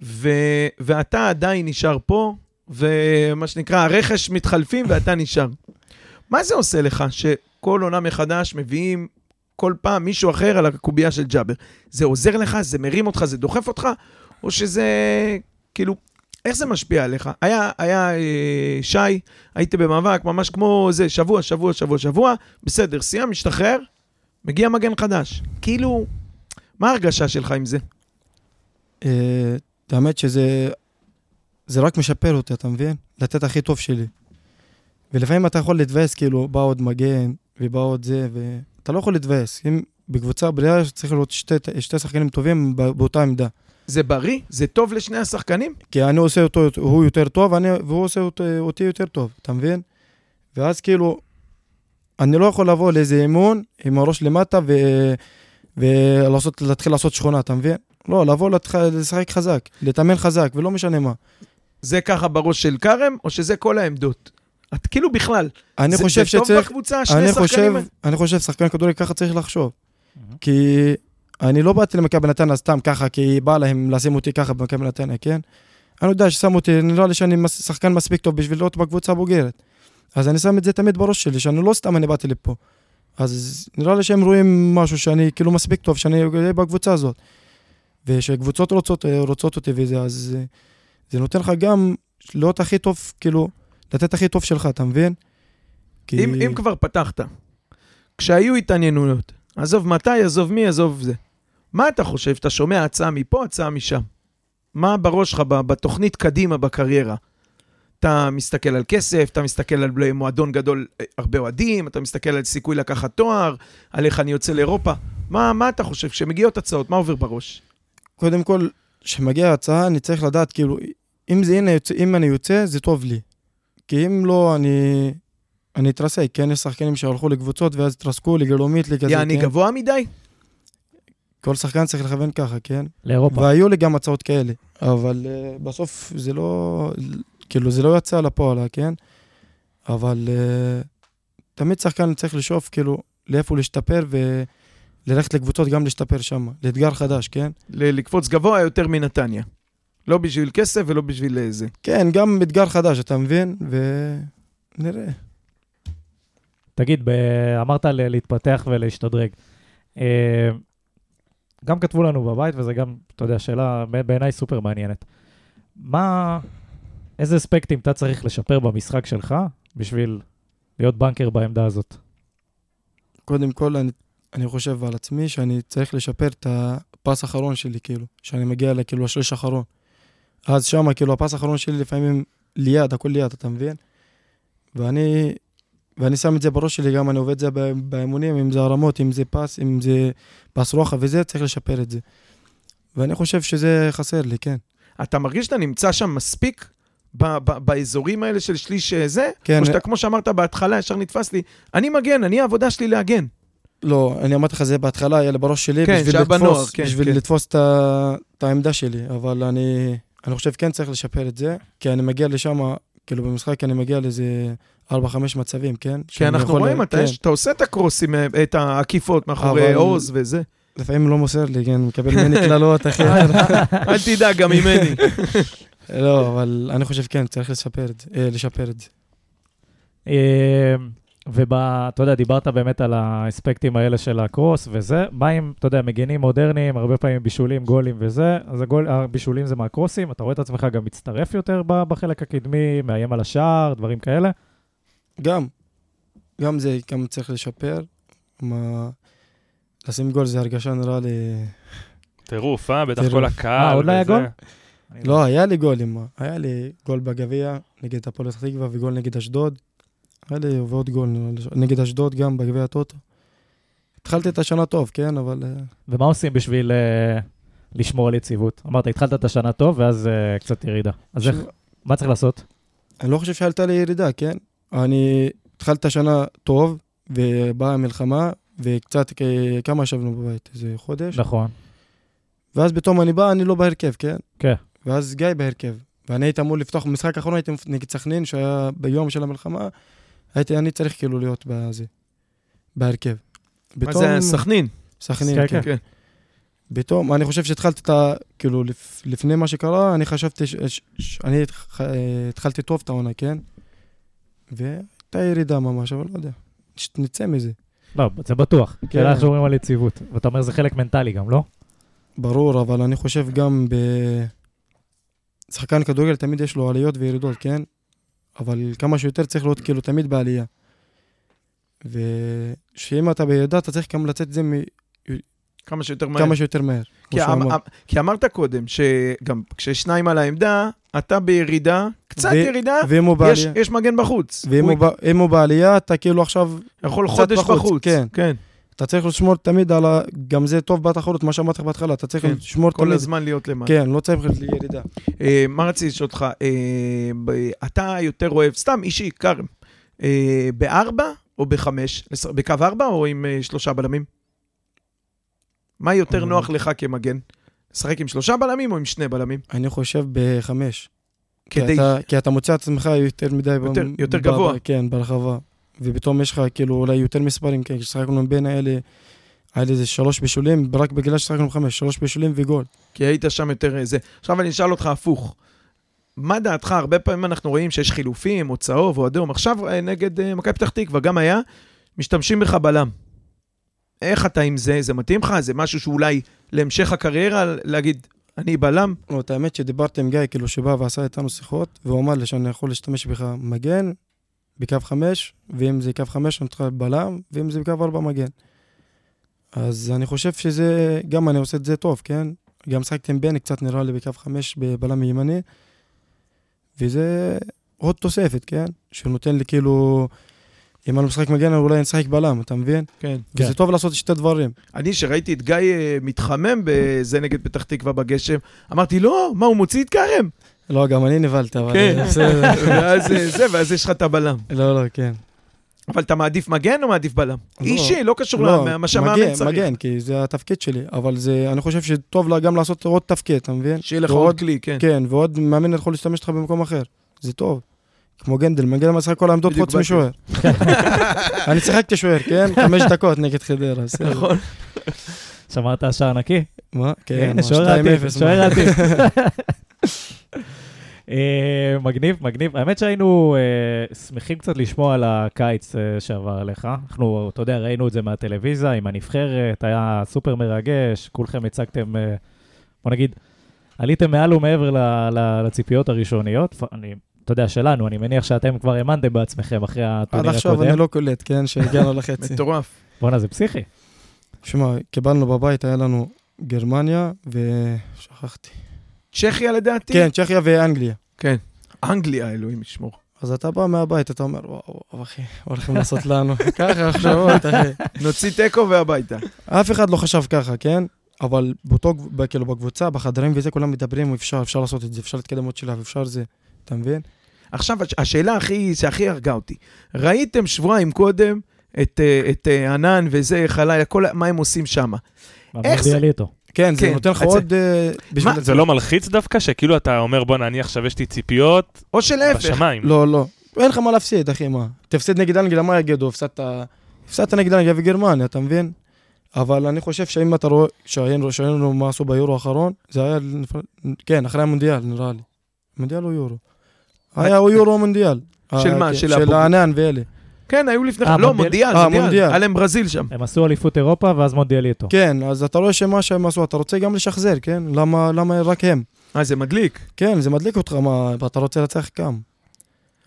ו... ואתה עדיין נשאר פה, ומה שנקרא, הרכש מתחלפים ואתה נשאר. מה זה עושה לך שכל עונה מחדש מביאים כל פעם מישהו אחר על הקובייה של ג'אבר. זה עוזר לך, זה מרים אותך, זה דוחף אותך, או שזה, כאילו, איך זה משפיע עליך? היה, היה אה, שי, הייתי במאבק, ממש כמו זה, שבוע, שבוע, שבוע, שבוע, בסדר, סיים, משתחרר, מגיע מגן חדש. כאילו, מה ההרגשה שלך עם זה? אה, האמת שזה זה רק משפר אותי, אתה מבין? לתת הכי טוב שלי. ולפעמים אתה יכול להתבאס, כאילו, בא עוד מגן, ובא עוד זה, ואתה לא יכול להתבאס. אם בקבוצה בריאה צריך להיות שתי, שתי שחקנים טובים בא- באותה עמדה. זה בריא? זה טוב לשני השחקנים? כי אני עושה אותו, הוא יותר טוב, אני, והוא עושה אותו, אותי יותר טוב, אתה מבין? ואז כאילו, אני לא יכול לבוא לאיזה אימון עם הראש למטה ו... ולעשות, להתחיל לעשות שכונה, אתה מבין? לא, לבוא להתח... לשחק חזק, להתאמן חזק, ולא משנה מה. זה ככה בראש של כרם, או שזה כל העמדות? את כאילו בכלל, אני זה, חושב זה טוב שצריך... בקבוצה, שני אני שחקנים... חושב, אני חושב שחקן כדורגל ככה צריך לחשוב. מהמם. כי אני לא באתי למכבי נתניה סתם ככה, כי בא להם לשים אותי ככה במכבי נתניה, כן? אני יודע ששמו אותי, נראה לי שאני שחקן מספיק טוב בשביל להיות בקבוצה הבוגרת. אז אני שם את זה תמיד בראש שלי, שאני לא סתם אני באתי לפה. אז נראה לי שהם רואים משהו שאני כאילו מספיק טוב, שאני אהיה בקבוצה הזאת. ושקבוצות רוצות, רוצות אותי וזה, אז אה, זה נותן לך גם להיות הכי טוב, כאילו, לתת הכי טוב שלך, אתה מבין? כי... אם, אם כבר פתחת, כשהיו התעניינויות, עזוב מתי, עזוב מי, עזוב זה. מה אתה חושב? אתה שומע הצעה מפה, הצעה משם. מה בראש שלך בתוכנית קדימה בקריירה? אתה מסתכל על כסף, אתה מסתכל על מועדון גדול, אה, הרבה אוהדים, אתה מסתכל על סיכוי לקחת תואר, על איך אני יוצא לאירופה. מה, מה אתה חושב? כשמגיעות הצעות, מה עובר בראש? קודם כל, כשמגיעה הצעה, אני צריך לדעת, כאילו, אם זה, הנה, יוצא, אם אני יוצא, זה טוב לי. כי אם לא, אני... אני אתרסק, כן? יש שחקנים שהלכו לקבוצות ואז התרסקו לגלומית, לכזה, יעני כן? גבוה מדי? כל שחקן צריך לכוון ככה, כן? לאירופה. והיו לי גם הצעות כאלה, אבל uh, בסוף זה לא... כאילו, זה לא יצא לפועל, כן? אבל uh, תמיד שחקן צריך לשאוף, כאילו, לאיפה להשתפר וללכת לקבוצות גם להשתפר שם, לאתגר חדש, כן? ל- לקפוץ גבוה יותר מנתניה. לא בשביל כסף ולא בשביל אה, זה. כן, גם אתגר חדש, אתה מבין? ונראה. תגיד, ב... אמרת ל- להתפתח ולהשתדרג. אה, גם כתבו לנו בבית, וזה גם, אתה יודע, שאלה בעיניי סופר מעניינת. מה, איזה אספקטים אתה צריך לשפר במשחק שלך בשביל להיות בנקר בעמדה הזאת? קודם כל, אני, אני חושב על עצמי שאני צריך לשפר את הפס האחרון שלי, כאילו, שאני מגיע לכאילו השליש האחרון. אז שמה, כאילו, הפס האחרון שלי לפעמים ליד, הכל ליד, אתה מבין? ואני, ואני שם את זה בראש שלי, גם אני עובד את זה באימונים, אם זה הרמות, אם זה פס, אם זה פס רוחב וזה, צריך לשפר את זה. ואני חושב שזה חסר לי, כן. אתה מרגיש שאתה נמצא שם מספיק ב- ב- באזורים האלה של שליש אה, זה? כן, או שאתה, כמו שאמרת בהתחלה, ישר נתפס לי, אני מגן, אני העבודה שלי להגן. לא, אני אמרתי לך זה בהתחלה, היה לי בראש שלי, כן, בשביל לתפוס, בנוער, כן, בשביל כן. לתפוס את, העמדה שלי, אבל אני, אני חושב כן צריך לשפר את זה, כי אני מגיע לשם, כאילו במשחק אני מגיע לאיזה 4-5 מצבים, כן? כי אנחנו רואים, אתה, כן, יש- אתה עושה את הקרוסים, אה, את העקיפות מאחורי עוז וזה. לפעמים לא מוסר לי, כן, מקבל ממני (laughs) קללות, אחי. אל תדאג, גם ממני. (laughs) לא, אבל אני חושב כן, צריך לשפר את זה, אה, לשפר את זה. ואתה יודע, דיברת באמת על האספקטים האלה של הקרוס וזה, מה עם, אתה יודע, מגנים מודרניים, הרבה פעמים בישולים, גולים וזה, אז הגול, הבישולים זה מהקרוסים, אתה רואה את עצמך גם מצטרף יותר בחלק הקדמי, מאיים על השער, דברים כאלה? גם, גם זה, גם צריך לשפר. מה... לשים גול זה הרגשה נראה לי... טירוף, אה? בטח. כל הקהל. אה, עוד לא היה. גול? לא, היה לי גולים, מה? היה לי גול בגביע נגד הפועל פתח תקווה וגול נגד אשדוד. היה לי ועוד גול נגד אשדוד גם בגביע הטוטו. התחלתי את השנה טוב, כן, אבל... אה, ומה עושים בשביל uh, לשמור על יציבות? אמרת, התחלת את השנה טוב, ואז uh, קצת ירידה. אז איך, מה צריך לעשות? אני לא חושב שהייתה לי ירידה, כן? אני התחלתי את השנה טוב, ובאה המלחמה, וקצת, כמה ישבנו בבית? איזה חודש? נכון. ואז פתאום אני בא, אני לא בהרכב, כן? כן. ואז גיא בהרכב. ואני הייתי אמור לפתוח במשחק האחרון, הייתי נגד סכנין, שהיה ביום של המלחמה, הייתי, אני צריך כאילו להיות בזה, בהרכב. מה זה, סכנין? סכנין, כן, כן. כן. פתאום, אני חושב שהתחלתי את ה... כאילו, לפ, לפני מה שקרה, אני חשבתי ש... ש... ש... אני התח... אה, התחלתי טוב את העונה, כן? והייתה ירידה ממש, אבל לא יודע. ש- נצא מזה. לא, זה בטוח. כן. שאלה איך שומרים על יציבות. ואתה אומר זה חלק מנטלי גם, לא? ברור, אבל אני חושב גם ב... שחקן כדורגל תמיד יש לו עליות וירידות, כן? אבל כמה שיותר צריך להיות כאילו תמיד בעלייה. ושאם אתה בירידה, אתה צריך גם לצאת את זה מ... כמה שיותר מהר. כמה שיותר מהר. כי, אמ, אמר. אמ, כי אמרת קודם, שגם כששניים על העמדה, אתה בירידה, קצת ו- ירידה, ואם הוא יש, בעלייה, יש מגן בחוץ. ואם הוא הוא הוא בעלייה, אתה כאילו עכשיו, יכול חודש בחוץ, בחוץ. כן. כן. אתה צריך לשמור תמיד על ה... גם זה טוב בתחרות, מה שאמרתי לך בהתחלה, אתה צריך כן. לשמור כל תמיד. הזמן להיות למעלה. כן, לא צריך לירידה. אה, מה רציתי לשאול אותך? אה, ב- אתה יותר אוהב, סתם אישי, כרם, אה, בארבע או בחמש? בקו ארבע או עם אה, שלושה בלמים? מה יותר. נוח לך כמגן? לשחק עם שלושה בלמים או עם שני בלמים? אני חושב בחמש. כי כדי... אתה, כי אתה מוצא עצמך יותר מדי... יותר- ב- יותר גבוה. ב- כן, ברחבה. ופתאום יש לך כאילו אולי יותר מספרים, כן, כששחקנו בין האלה, היה לי איזה שלוש בישולים, רק בגלל ששחקנו חמש, שלוש בישולים וגול. כי היית שם יותר אה, זה. עכשיו אני אשאל אותך הפוך. מה דעתך? הרבה פעמים אנחנו רואים שיש חילופים, או צהוב, או אדום. עכשיו אה, נגד אה, מכבי פתח תקווה גם היה, משתמשים בך בלם. איך אתה עם זה? זה מתאים לך? זה משהו שאולי להמשך הקריירה, להגיד, אני בלם? לא, את האמת שדיברתי עם גיא, כאילו, שבא ועשה איתנו שיחות, והוא אמר לי שאני יכול להשתמש בך מגן, בקו חמש, ואם זה קו חמש, אני צריך בלם, ואם זה בקו ארבע, מגן. אז אני חושב שזה, גם אני עושה את זה טוב, כן? גם שחקתי עם בני, קצת נראה לי בקו חמש, בבלם ימני, וזה עוד תוספת, כן? שנותן לי כאילו, אם אני משחק מגן, אולי אני אשחק בלם, אתה מבין? כן. כן. וזה טוב לעשות שתי דברים. אני, שראיתי את גיא אה, מתחמם בזה נגד פתח תקווה בגשם, אמרתי, לא, מה, הוא מוציא את כרם? לא, גם אני נבהלת, אבל... כן. בסדר. ואז אה, זה, ואז יש לך את הבלם. לא, לא, כן. אבל אתה מעדיף מגן או מעדיף בלם? לא. אישי, לא קשור לא, למה שהמאמן מגן, צריך. מגן, כי זה התפקיד שלי, אבל זה, אני חושב שטוב לה גם לעשות עוד תפקיד, אתה מבין? שיהיה לך עוד כלי, כן. כן, ועוד מאמן יכול להשתמש איתך במקום אחר, זה טוב. כמו גנדל, מגן משחק כל העמדות חוץ. משוער. (laughs) אני שיחקתי שוער, כן? חמש דקות נגד חדרה, (laughs) בסדר. נכון. שמרת שער נקי? מה? כן, שוער 2-0, (laughs) אה, מגניב, מגניב. האמת שהיינו אה, שמחים קצת לשמוע על הקיץ אה, שעבר עליך. אנחנו, אתה יודע, ראינו את זה מהטלוויזיה עם הנבחרת, היה סופר מרגש, כולכם הצגתם, בוא נגיד, עליתם מעל ומעבר ל- ל- לציפיות הראשוניות. אני, אתה יודע, שלנו, אני מניח שאתם כבר האמנתם בעצמכם אחרי עד הטורניר עכשיו הקודם. אני לא קולט, כן? שהגענו לחצי. מטורף. בואנה, זה פסיכי. שמע, קיבלנו בבית, היה לנו גרמניה ושכחתי. צ'כיה לדעתי? כן, צ'כיה ואנגליה. כן. אנגליה, אלוהים ישמור. אז אתה בא מהבית, אתה אומר, וואו, וואו, אחי, הולכים לעשות לנו. (laughs) ככה מחשבות, אחי. נוציא תיקו והביתה. אף אחד לא חשב ככה, כן? אבל באותו, כאילו בקבוצה, בחדרים וזה, כולם מדברים, אפשר, אפשר לעשות את זה, אפשר להתקדם עוד שלב, אפשר זה, אתה מבין? עכשיו, הש- השאלה הכי, שהכי הרגה אותי. ראיתם שבועיים קודם את, אה, את אה, ענן וזה, חלילה, כל, מה הם עושים שם. איך זה- מונדיאליטו. כן, זה כן, נותן לך עוד... אה, זה לא מלחיץ דווקא, שכאילו אתה אומר, בואנה, אני עכשיו יש לי ציפיות או שלהפך. בשמיים. לא, לא. אין לך מה להפסיד, אחי, מה? תפסיד נגד אנגליה, מה יגידו? הפסדת... נגד אנגליה וגרמניה, אתה מבין? אבל אני חושב שאם אתה רואה, שהיינו שראינו מה עשו ביורו האחרון, זה היה, כן, אחרי המונדיאל, נראה לי. מונדיאל או יורו? היה או יורו או מונדיאל. של אה, מה? כן, של הענן ואלה. כן, היו לפני... אה, לא, מונדיאל. מונדיאל, אה, מונדיאל. מונדיאל. היה להם ברזיל שם. הם עשו אליפות אירופה ואז מונדיאליטו. כן, אז אתה רואה שמה שהם עשו, אתה רוצה גם לשחזר, כן? למה, למה רק הם? אה, זה מדליק. כן, זה מדליק אותך, מה, אתה רוצה לנצח גם.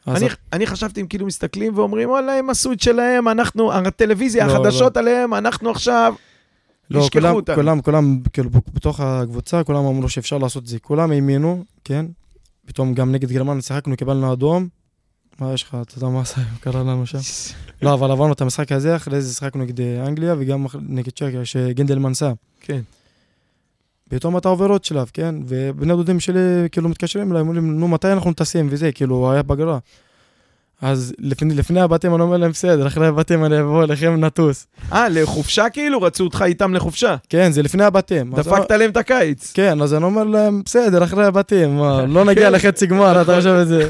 אז אני, אני חשבתי, הם כאילו מסתכלים ואומרים, וואלה, הם עשו את שלהם, אנחנו, הטלוויזיה, לא, החדשות עליהם, אנחנו עכשיו... לא, ישכחו כולם, אותנו. כולם, כולם, כאילו, בתוך הקבוצה, כולם אמרו שאפשר לעשות את זה. כולם האמינו, כן? פתאום גם נגד גרמניה שיחקנו, קיבלנו אדום. מה יש לך? אתה יודע מה עשה- (laughs) קרה לנו שם? לא, אבל עברנו את המשחק הזה, אחרי זה שיחקנו נגד אה, אנגליה וגם נגד צ'קיה, שגנדלמן שם. כן. פתאום אתה עובר עוד שלב, כן? ובני דודים שלי כאילו מתקשרים אליי, אומרים, נו, מתי אנחנו טסים וזה, כאילו, היה פגרה. אז לפני, לפני הבתים אני אומר להם, בסדר, אחרי הבתים אני אבוא אליכם נטוס. אה, לחופשה כאילו? רצו אותך איתם לחופשה. כן, זה לפני הבתים. דפקת להם את הקיץ. כן, אז אני אומר להם, בסדר, אחרי הבתים, מה, לא נגיע לחצי גמר, אתה חושב את זה. (laughs)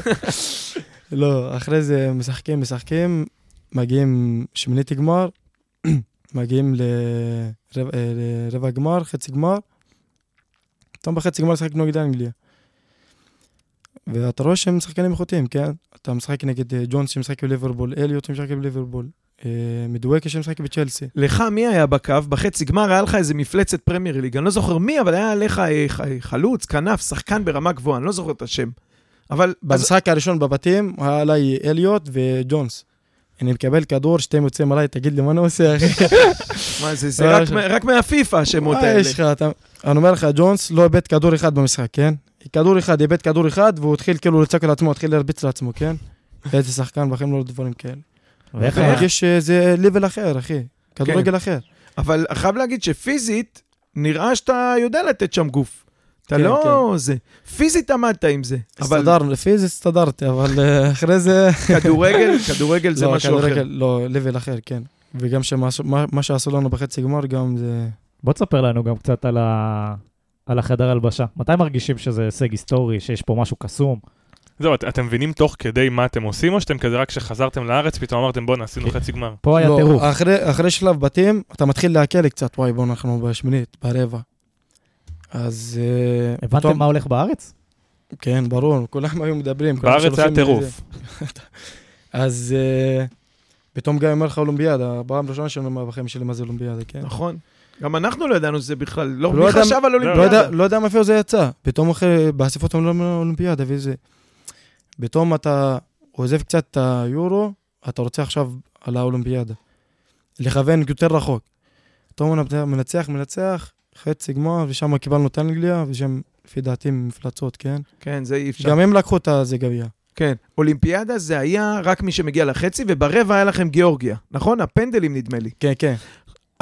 לא, אחרי זה משחקים, משחקים, מגיעים שמינית גמר, (clears throat) מגיעים אה, לרבע גמר, חצי גמר. פתאום בחצי גמר שיחקנו נגד אנגליה. ואתה רואה שהם שחקנים איכותיים, כן? אתה משחק נגד אה, ג'ונס שמשחק בליברפול, אליוט שמשחק בליברפול, אה, מדואקה שמשחק בצ'לסי. לך מי היה בקו? בחצי גמר היה לך איזה מפלצת פרמייר ליג. אני לא זוכר מי, אבל היה ח- חלוץ, כנף, שחקן ברמה גבוהה, אני לא זוכר את השם. אבל... אז, במשחק הראשון בבתים, היה עליי אליוט וג'ונס. אני מקבל כדור, שתיהם יוצאים עליי, תגיד לי מה אני עושה, אחי? מה זה, זה רק, מה- רק מהפיפא השמות מה האלה. יש לך? אתה- אני אומר לך, ג'ונס לא איבד כדור אחד במשחק, כן? כדור אחד, איבד כדור אחד, והוא התחיל כאילו לצעוק על עצמו, התחיל להרביץ לעצמו, כן? איזה שחקן, בחיים לא דברים כאלה. ואיך אתה מרגיש שזה ליבל אחר, אחי. כדורגל אחר. אבל חייב להגיד שפיזית, נראה שאתה יודע לתת שם גוף. אתה כן, לא זה. פיזית עמדת עם זה. אבל הסתדרנו, לפי זה הסתדרתי, אבל אה, אחרי זה... כדורגל, (laughs) כדורגל זה לא, משהו אחר. כדורגל, לא, ליבל אחר, כן. וגם שמה- מה- מה שעשו לנו בחצי גמר, גם זה... בוא תספר לנו גם קצת על, ה... על החדר הלבשה. מתי מרגישים שזה הישג היסטורי, שיש פה משהו קסום? זהו, את- אתם מבינים תוך כדי מה אתם עושים, או שאתם כזה רק כשחזרתם לארץ, פתאום אמרתם בואנה, עשינו כן. חצי גמר. פה היה לא, טירוף. אחרי, אחרי שלב בתים, אתה מתחיל להקל קצת, וואי, בוא, אנחנו בשמינית, ברבע. אז... אה, הבנתם פתאום- מה הולך בארץ? כן, ברור, כולם היו מדברים. בארץ היה טירוף. (laughs) אז אה, פתאום גם אומר לך אולימפיאדה, פעם ראשונה שאני אומר בחיים שלי מה זה אולימפיאדה, כן? נכון. גם אנחנו לא ידענו שזה בכלל, לא, לא מי יודע- חשב על לא אולימפיאדה? לא יודע מאיפה זה יצא. פתאום אחרי, באספות האולימפיאדה וזה. פתאום אתה עוזב קצת את היורו, אתה רוצה עכשיו על האולימפיאדה. לכוון יותר רחוק. פתאום אתה מנצח, מנצח, חצי גמר, ושם קיבלנו את אנגליה, ושם, לפי דעתי, מפלצות, כן? כן, זה אי אפשר. גם הם לקחו את הזה גביע. כן. אולימפיאדה זה היה רק מי שמגיע לחצי, וברבע היה לכם גיאורגיה. נכון? הפנדלים נדמה לי. כן, כן.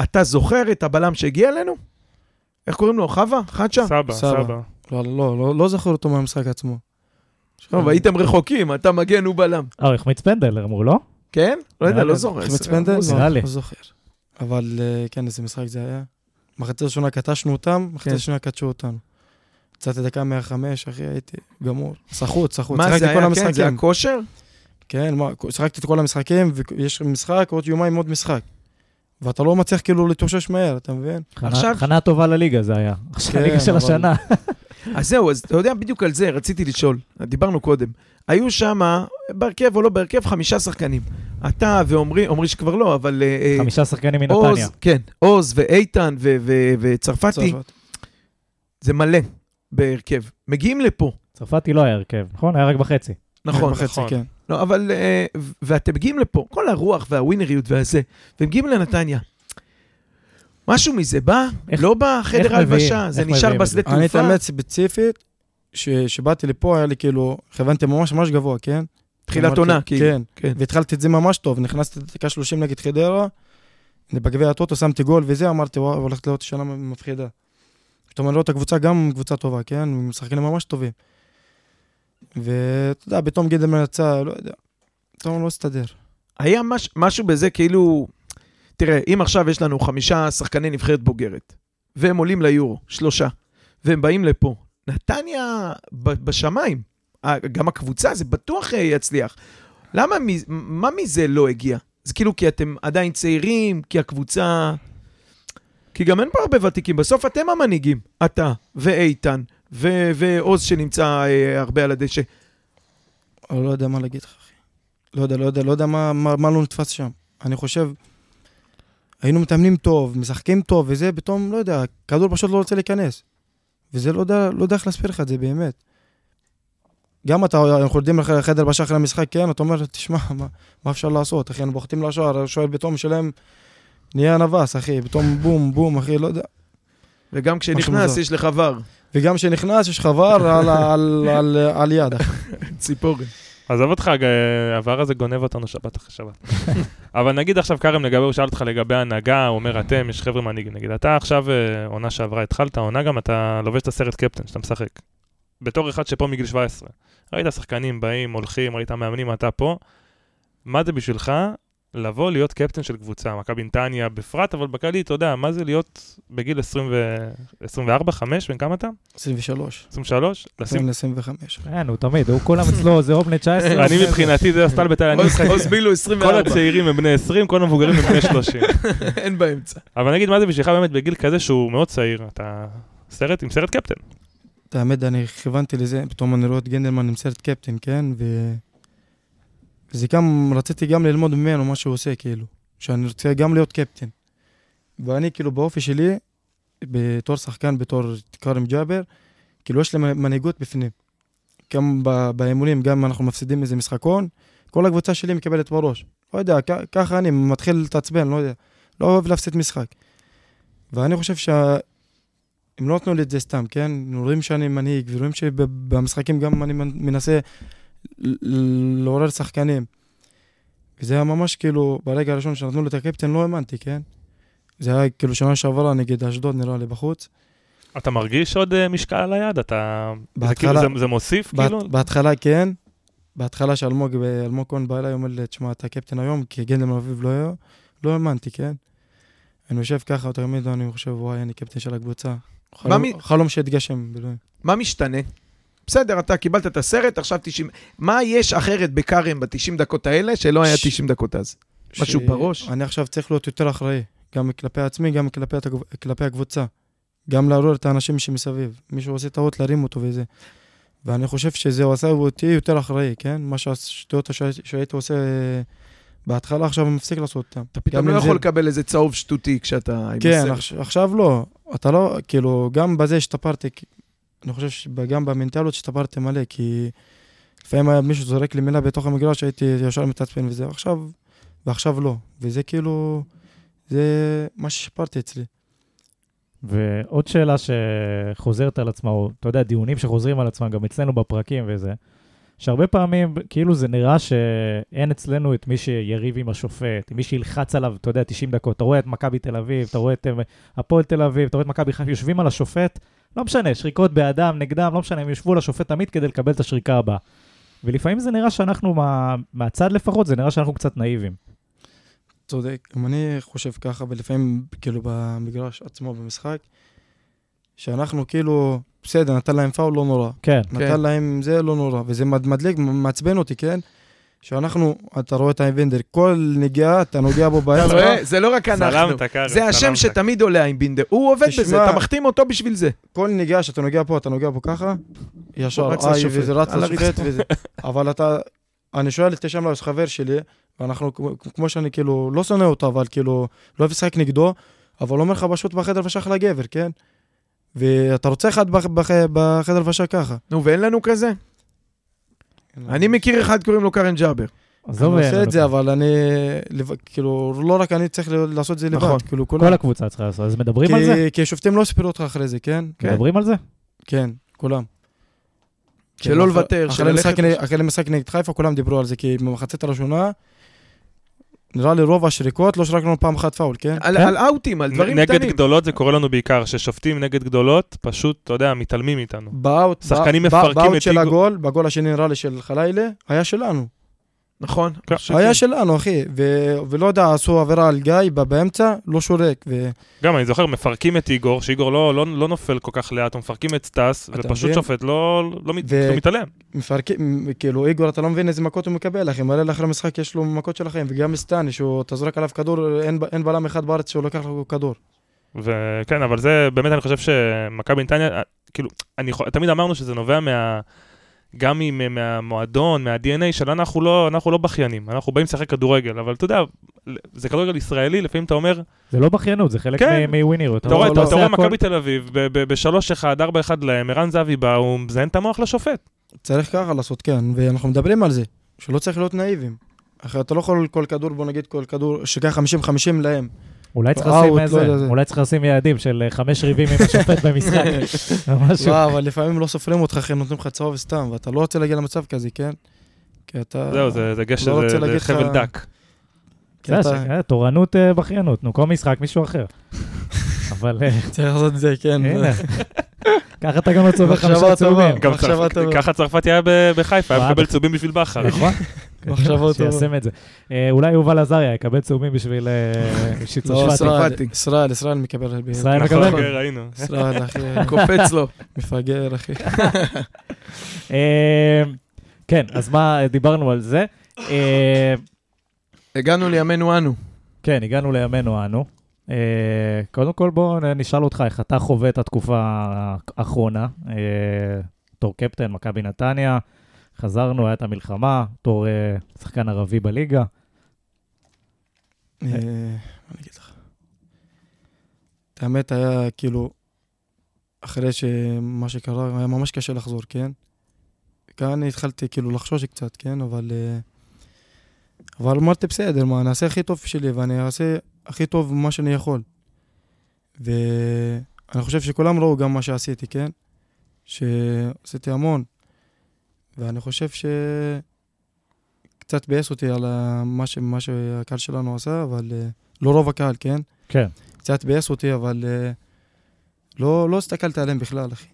אתה זוכר את הבלם שהגיע אלינו? איך קוראים לו? חווה? חדשה? סבא, סבא. סבא. לא, לא, לא, לא זוכר אותו מהמשחק עצמו. טוב, הייתם רחוקים, אתה מגן, הוא בלם. אה, הוא החמיץ פנדל, אמרו, לא? כן? לא יודע, לא. זוכר. חמץ פנדל? נראה לא, לי. לא זוכר. אבל אה, כן, איזה משחק זה היה. מחצית ראשונה קטשנו אותם, מחצית כן. שנייה קטשו אותנו. יצאתי דקה 105, אחי, הייתי גמור. סחוט, סחוט. מה זה כל היה? כן, זה היה המשחקים. כושר? כן, מה, שיחקתי את כל המשחקים, ויש משחק, עוד יומיים עוד משחק. ואתה לא מצליח כאילו להתאושש מהר, אתה מבין? עכשיו- הכנה טובה לליגה זה היה. עכשיו כן, (laughs) הליגה של אבל- השנה. (laughs) אז זהו, אז אתה יודע, בדיוק על זה רציתי לשאול. דיברנו קודם. היו שם, בהרכב או לא בהרכב, חמישה שחקנים. אתה ועומרי, עומרי שכבר לא, אבל... אה, אה, חמישה שחקנים עוז, מנתניה. כן, עוז ואיתן ו- ו- וצרפתי, צרפת. זה מלא בהרכב. מגיעים לפה, צרפתי לא היה הרכב, נכון? היה רק בחצי. נכון. בחצי, נכון. כן. לא, אבל... אה, ואתם מגיעים לפה, כל הרוח והווינריות והזה, ומגיעים לנתניה. משהו מזה בא? איך- לא בא חדר? הלבשה, זה נשאר בשדה אני את תעופה. האמת ספציפית, ש- שבאתי לפה היה לי כאילו, כיוונתי ממש ממש גבוה, כן? תחילת עונה, כאילו. כן. כן. והתחלתי את זה ממש טוב, נכנסתי לדקה 30 נגד חדרה, בגביע הטוטו שמתי גול וזה, אמרתי, וואו, הולכת להיות שנה מפחידה. פתאום אני רואה את הקבוצה גם קבוצה טובה, כן? הם משחקים ממש טובים. ואתה יודע, פתאום גדלמן יצא, לא יודע, פתאום לא הסתדר. היה מש, משהו בזה כאילו... תראה, אם עכשיו יש לנו חמישה שחקני נבחרת בוגרת, והם עולים ליורו, שלושה, והם באים לפה, נתניה בשמיים. ה- גם הקבוצה, זה בטוח אה, יצליח. למה, מה מזה לא הגיע? זה כאילו כי אתם עדיין צעירים, כי הקבוצה... כי גם אין פה הרבה ותיקים, בסוף אתם המנהיגים. אתה ואיתן ו- ועוז שנמצא אה, הרבה על הדשא. אני לא יודע מה להגיד לך, אחי. לא יודע, לא יודע, לא יודע מה, מה, מה לא נתפס שם. אני חושב, היינו מתאמנים טוב, משחקים טוב, וזה פתאום, לא יודע, כדור פשוט לא רוצה להיכנס. וזה לא יודע, לא יודע איך להסביר לך את זה באמת. גם אתה, אנחנו יורדים לחדר בשעה אחרי המשחק, כן, אתה אומר, תשמע, מה, מה אפשר לעשות, אחי, אנחנו בוחטים לשער, השוער פתאום שלהם נהיה נבס, אחי, פתאום בום, בום, אחי, לא יודע. וגם כשנכנס. יש לך ור, וגם כשנכנס, יש לך ור על, על, על, על יד, אחי. (laughs) ציפורן. עזוב אותך, העבר הזה גונב אותנו שבת אחרי שבת. (laughs) אבל נגיד עכשיו כרם לגבי, הוא שאל אותך לגבי הנהגה, הוא אומר אתם, יש חבר'ה מנהיגים. נגיד, אתה עכשיו, אה, עונה שעברה, התחלת, עונה גם אתה לובש את הסרט קפטן שאתה משחק. בתור אחד שפה מגיל 17. ראית שחקנים באים, הולכים, ראית מאמנים, אתה פה. מה זה בשבילך לבוא להיות קפטן של קבוצה? מכבי נתניה בפרט, אבל בכללי, אתה יודע, מה זה להיות בגיל 20 ו... 24, 5, בן כמה אתה? 23, 23? לשים... ל 25. כן, הוא תמיד, הוא כולם אצלו, זה או בני 19. אני מבחינתי, זה (laughs) הסטלבט האלה, אני משחק... עוז בילו כל 24, הצעירים הם בני 20, כל המבוגרים הם בני 30. (laughs) אין באמצע. אבל נגיד, מה זה בשבילך באמת בגיל כזה שהוא מאוד צעיר, אתה סרט עם סרט קפטן. את האמת, אני כיוונתי לזה, פתאום אני רואה את גנדלמן עם סרט קפטן, כן? ו... וזה גם, רציתי גם ללמוד ממנו מה שהוא עושה, כאילו. שאני רוצה גם להיות קפטן. ואני כאילו באופי שלי, בתור שחקן, בתור כרם ג'אבר, כאילו יש לי מנהיגות בפנים. גם באימונים, גם אם אנחנו מפסידים איזה משחקון, כל הקבוצה שלי מקבלת בראש. לא יודע, ככה אני מתחיל להתעצבן, לא יודע. לא אוהב להפסיד משחק. ואני חושב שה... הם לא נתנו לי את זה סתם, כן? רואים שאני מנהיג, ורואים שבמשחקים גם אני מנסה לעורר שחקנים. וזה היה ממש כאילו, ברגע הראשון שנתנו לי את הקפטן לא האמנתי, כן? זה היה כאילו שנה שעברה נגד אשדוד נראה לי בחוץ. אתה מרגיש עוד אה, משקל על היד? אתה... זה בהתחלה- כאילו, זה- זה מוסיף, בהת- כאילו? בהתחלה כן, בהתחלה שאלמוג אלמוג כהן בא אליי, אומר לי, תשמע, אתה קפטן היום, כי גנדל אביב לא היה, לא האמנתי, כן? אני יושב ככה, תמיד אני חושב, וואי, אני קפטן של הקבוצה. חלום- מי- חלום שהתגשם. מה משתנה? בסדר, אתה קיבלת את הסרט, עכשיו 90... מה יש אחרת בכרם ב-90 דקות האלה שלא היה ש- 90 דקות אז? משהו ש- בראש? אני עכשיו צריך להיות יותר אחראי, גם כלפי עצמי, גם כלפי, כלפי הקבוצה. גם לעורר את האנשים שמסביב. מישהו עושה טעות, להרים אותו וזה. ואני חושב שזה עשה אותי יותר אחראי, כן? מה שהשטויות שהי- שהייתי עושה בהתחלה, עכשיו אני מפסיק לעשות אותם. אתה פתאום לא יכול זה- לקבל איזה צהוב שטותי כשאתה כן, עכשיו לא. אתה לא, כאילו, גם בזה השתפרתי, אני חושב שגם במנטליות השתפרתי מלא, כי לפעמים היה מישהו זורק לי מילה בתוך המגרש, הייתי ישר מתעצבן וזה, עכשיו, ועכשיו לא. וזה כאילו, זה מה ששיפרתי אצלי. ועוד שאלה שחוזרת על עצמה, או אתה יודע, דיונים שחוזרים על עצמם גם אצלנו בפרקים וזה, שהרבה פעמים כאילו זה נראה שאין אצלנו את מי שיריב עם השופט, מי שילחץ עליו, אתה יודע, 90 דקות. אתה רואה את מכבי תל אביב, אתה רואה את אה, הפועל תל אביב, אתה רואה את מכבי חיפה, יושבים על השופט, לא משנה, שריקות בעדם, נגדם, לא משנה, הם יושבו לשופט תמיד כדי לקבל את השריקה הבאה. ולפעמים זה נראה שאנחנו, מה, מהצד לפחות, זה נראה שאנחנו קצת נאיבים. צודק, גם אני חושב ככה, ולפעמים כאילו במגרש עצמו במשחק, שאנחנו כאילו, בסדר, נתן להם פאול, לא נורא. כן, נתן להם זה לא נורא, וזה מד- מדליק, מעצבן אותי, כן? שאנחנו, אתה רואה את האינבנדר, כל נגיעה, אתה נוגע בו אתה באצבע, רואה? זה לא רק אנחנו. זה השם. שתמיד עולה עם בינדר. הוא עובד בזה, אתה מחתים אותו בשביל זה. כל נגיעה שאתה נוגע פה, אתה נוגע פה ככה, ישר, איי, וזה רץ לשופט. וזה... אבל אתה, אני שואל את שם יש חבר שלי, ואנחנו, כמו- שאני כאילו, לא שונא אותו, אבל כאילו, לא אוהב לשחק נגדו, אבל הוא אומר לך פשוט בחדר ושח לגבר, כן? ואתה רוצה אחד בח- בח- בחדר ושח ככה. נו, ואין לנו כזה? אני מכיר אחד, קוראים לו קרן ג'אבר. עזוב, אני עושה את זה, אבל אני, כאילו, לא רק אני צריך לעשות את זה לבד, נכון. כאילו, כל. הקבוצה צריכה לעשות, אז מדברים על זה? כי- השופטים לא יספרו אותך אחרי זה, כן? כן. מדברים על זה? כן, כולם. שלא כן, לוותר, אחרי של משחק ללכת. נ- אחרי משחק נגד חיפה כולם דיברו על זה, כי במחצית הראשונה, נראה לי רוב השריקות לא שרקנו פעם אחת פאול, כן? על כן. על אאוטים, על דברים נגד קטנים. גדולות זה קורה לנו בעיקר, ששופטים נגד גדולות, פשוט, אתה יודע, מתעלמים מאיתנו. באוט, שחקנים בא- מפרקים באוט את של איגו. הגול, בגול השני נראה לי של חלאילי, היה שלנו. נכון. כן. היה שלנו, אחי. ו- ולא יודע, עשו עבירה על גיא באמצע, לא שורק. ו- גם, אני זוכר, מפרקים את איגור, שאיגור לא, לא, לא נופל כל כך לאט, מפרקים את סטאס, ופשוט מבין? שופט לא, לא, ו- לא מתעלם. מפרקים, כאילו, איגור, אתה לא מבין איזה מכות הוא מקבל, אחי. מלא לאחר המשחק יש לו מכות של החיים. וגם סטני, שהוא, אתה זורק עליו כדור, אין, בלם אחד בארץ שהוא לוקח לו כדור. וכן, אבל זה, באמת אני חושב שמכבי נתניה, כאילו, אני תמיד אמרנו שזה נובע מה... גם עם, מהמועדון, מה-DNA שלנו, אנחנו לא, אנחנו לא בכיינים, אנחנו באים לשחק כדורגל, אבל אתה יודע, זה כדורגל ישראלי, לפעמים אתה אומר, זה לא בכיינות, זה חלק כן. מווינריות. אתה רואה, אתה רואה מכבי תל אביב, ב-3-1, 4-1 להם, ערן זהבי בא, הוא מזיין את המוח לשופט. צריך ככה לעשות, כן. ואנחנו מדברים על זה, שלא צריך להיות נאיבים. אחרי אתה לא יכול כל כדור, בוא נגיד כל כדור, שכח 50-50 להם. אולי צריך לשים לא איזה. אולי צריך לשים יעדים של אה, חמש ריבים עם השופט במשחק. (laughs) לא, אבל לפעמים לא סופרים אותך, אחי, נותנים לך צהוב סתם, ואתה לא רוצה להגיע למצב כזה, כן? כי אתה... זהו, זה זה לא גשר, רוצה זה- חבל דק. כי זה אה, תורנות אה, בכיינות, נו, כל משחק מישהו אחר. (laughs) אבל אה, צריך לעשות את זה, כן. (laughs) ככה אתה גם לא צובר חמישה. צהובים. ככה צרפתי היה בחיפה, היה. מקבל צהובים בשביל בכר. נכון? מחשבות שיישם את זה. אה, אולי יובל עזריה יקבל צהובים בשביל אה, (laughs) לא, צרפתי. ישראל, ישראל מקבל. ישראל נכון, מקבל? כן, ראינו. (laughs) ישראל, אחי, קופץ לו. מפגר, אחי. כן, אז מה, דיברנו על זה. הגענו לימינו אנו. כן, הגענו לימינו אנו. Uh, קודם כל בוא נשאל אותך איך אתה חווה את התקופה האחרונה, בתור קפטן מכבי נתניה, חזרנו, הייתה המלחמה, בתור uh, שחקן ערבי בליגה. אה, מה אני אגיד לך? האמת היה כאילו, אחרי שמה שקרה, היה ממש קשה לחזור, כן? כאן התחלתי כאילו לחשוש קצת, כן? אבל... אה, אבל אמרתי, בסדר, מה, אני אעשה הכי טוב שלי, ואני אעשה הכי טוב מה שאני יכול. ואני חושב שכולם ראו גם מה שעשיתי, כן? שעשיתי המון. ואני חושב ש... קצת ביאס אותי על מה, ש... מה שהקהל שלנו עשה, אבל uh, לא רוב הקהל, כן? כן. קצת ביאס אותי, אבל uh, לא, לא הסתכלתי עליהם בכלל, אחי.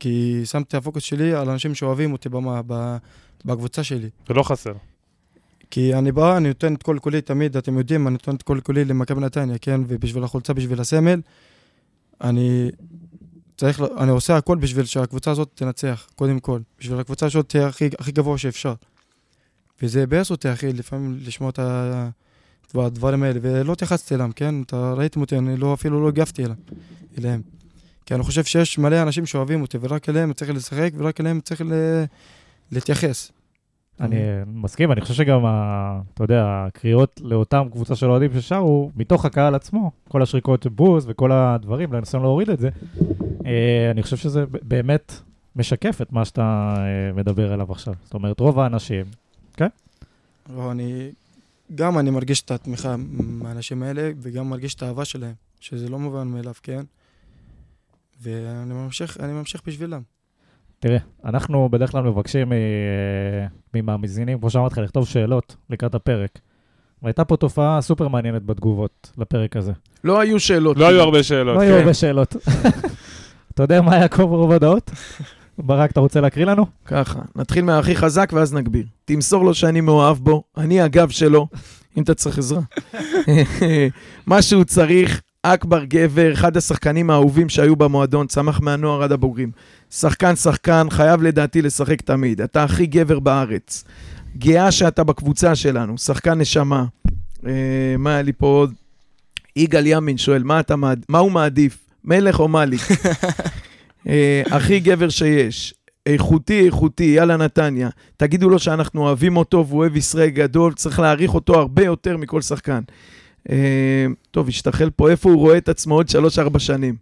כי שמתי הפוקוס שלי על אנשים שאוהבים אותי במה. בקבוצה שלי. זה לא חסר. כי אני בא, אני נותן את כל כולי תמיד, אתם יודעים, אני נותן את כל כולי למכבי נתניה, כן? ובשביל החולצה, בשביל הסמל, אני צריך, אני עושה הכל בשביל שהקבוצה הזאת תנצח, קודם כל. בשביל הקבוצה הזאת תהיה הכי, הכי גבוה שאפשר. וזה ביאס אותי, אחי, לפעמים לשמוע את הדברים האלה, ולא התייחסתי אליהם, כן? אתה ראיתם אותי, אני לא, אפילו לא הגבתי אליהם. אליהם. כי אני חושב שיש מלא אנשים שאוהבים אותי, ורק אליהם צריך לשחק, ורק אליהם צריך ל... להתייחס. אני מסכים, אני חושב שגם, אתה יודע, הקריאות לאותם קבוצה של אוהדים ששרו, מתוך הקהל עצמו, כל השריקות בוז וכל הדברים, לנסות להוריד את זה, אה, אני חושב שזה באמת משקף את מה שאתה אה, מדבר עליו עכשיו. זאת אומרת, רוב האנשים, לא, אני... גם אני מרגיש את התמיכה מהאנשים האלה, וגם מרגיש את האהבה שלהם, שזה לא מובן מאליו, כן? ואני ממשיך, אני ממשיך בשבילם. תראה, אנחנו בדרך כלל מבקשים ממאזינים, כמו שאמרתי לך, לכתוב שאלות לקראת הפרק. והייתה פה תופעה סופר מעניינת בתגובות לפרק הזה. לא היו שאלות. לא היו הרבה שאלות. לא היו כן. הרבה שאלות. (laughs) אתה יודע מה היה כה ברוב ההודעות? ברק, אתה רוצה להקריא לנו? ככה, נתחיל מהכי חזק ואז נגביר. תמסור לו שאני מאוהב בו, אני הגב שלו, אם אתה צריך עזרה. (laughs) מה שהוא צריך, אכבר גבר, אחד השחקנים האהובים שהיו במועדון, צמח מהנוער עד הבוגרים. שחקן שחקן, חייב לדעתי לשחק תמיד. אתה הכי גבר בארץ. גאה שאתה בקבוצה שלנו, שחקן נשמה. אה, מה היה לי פה עוד? יגאל ימין שואל, מה, אתה מעד... מה הוא מעדיף, מלך או מאליק? (laughs) אה, הכי גבר שיש. איכותי, איכותי, יאללה נתניה. תגידו לו שאנחנו אוהבים אותו והוא אוהב ישראל גדול, צריך להעריך אותו הרבה יותר מכל שחקן. אה, טוב, השתחל פה, איפה הוא רואה את עצמו עוד 3-4 שנים?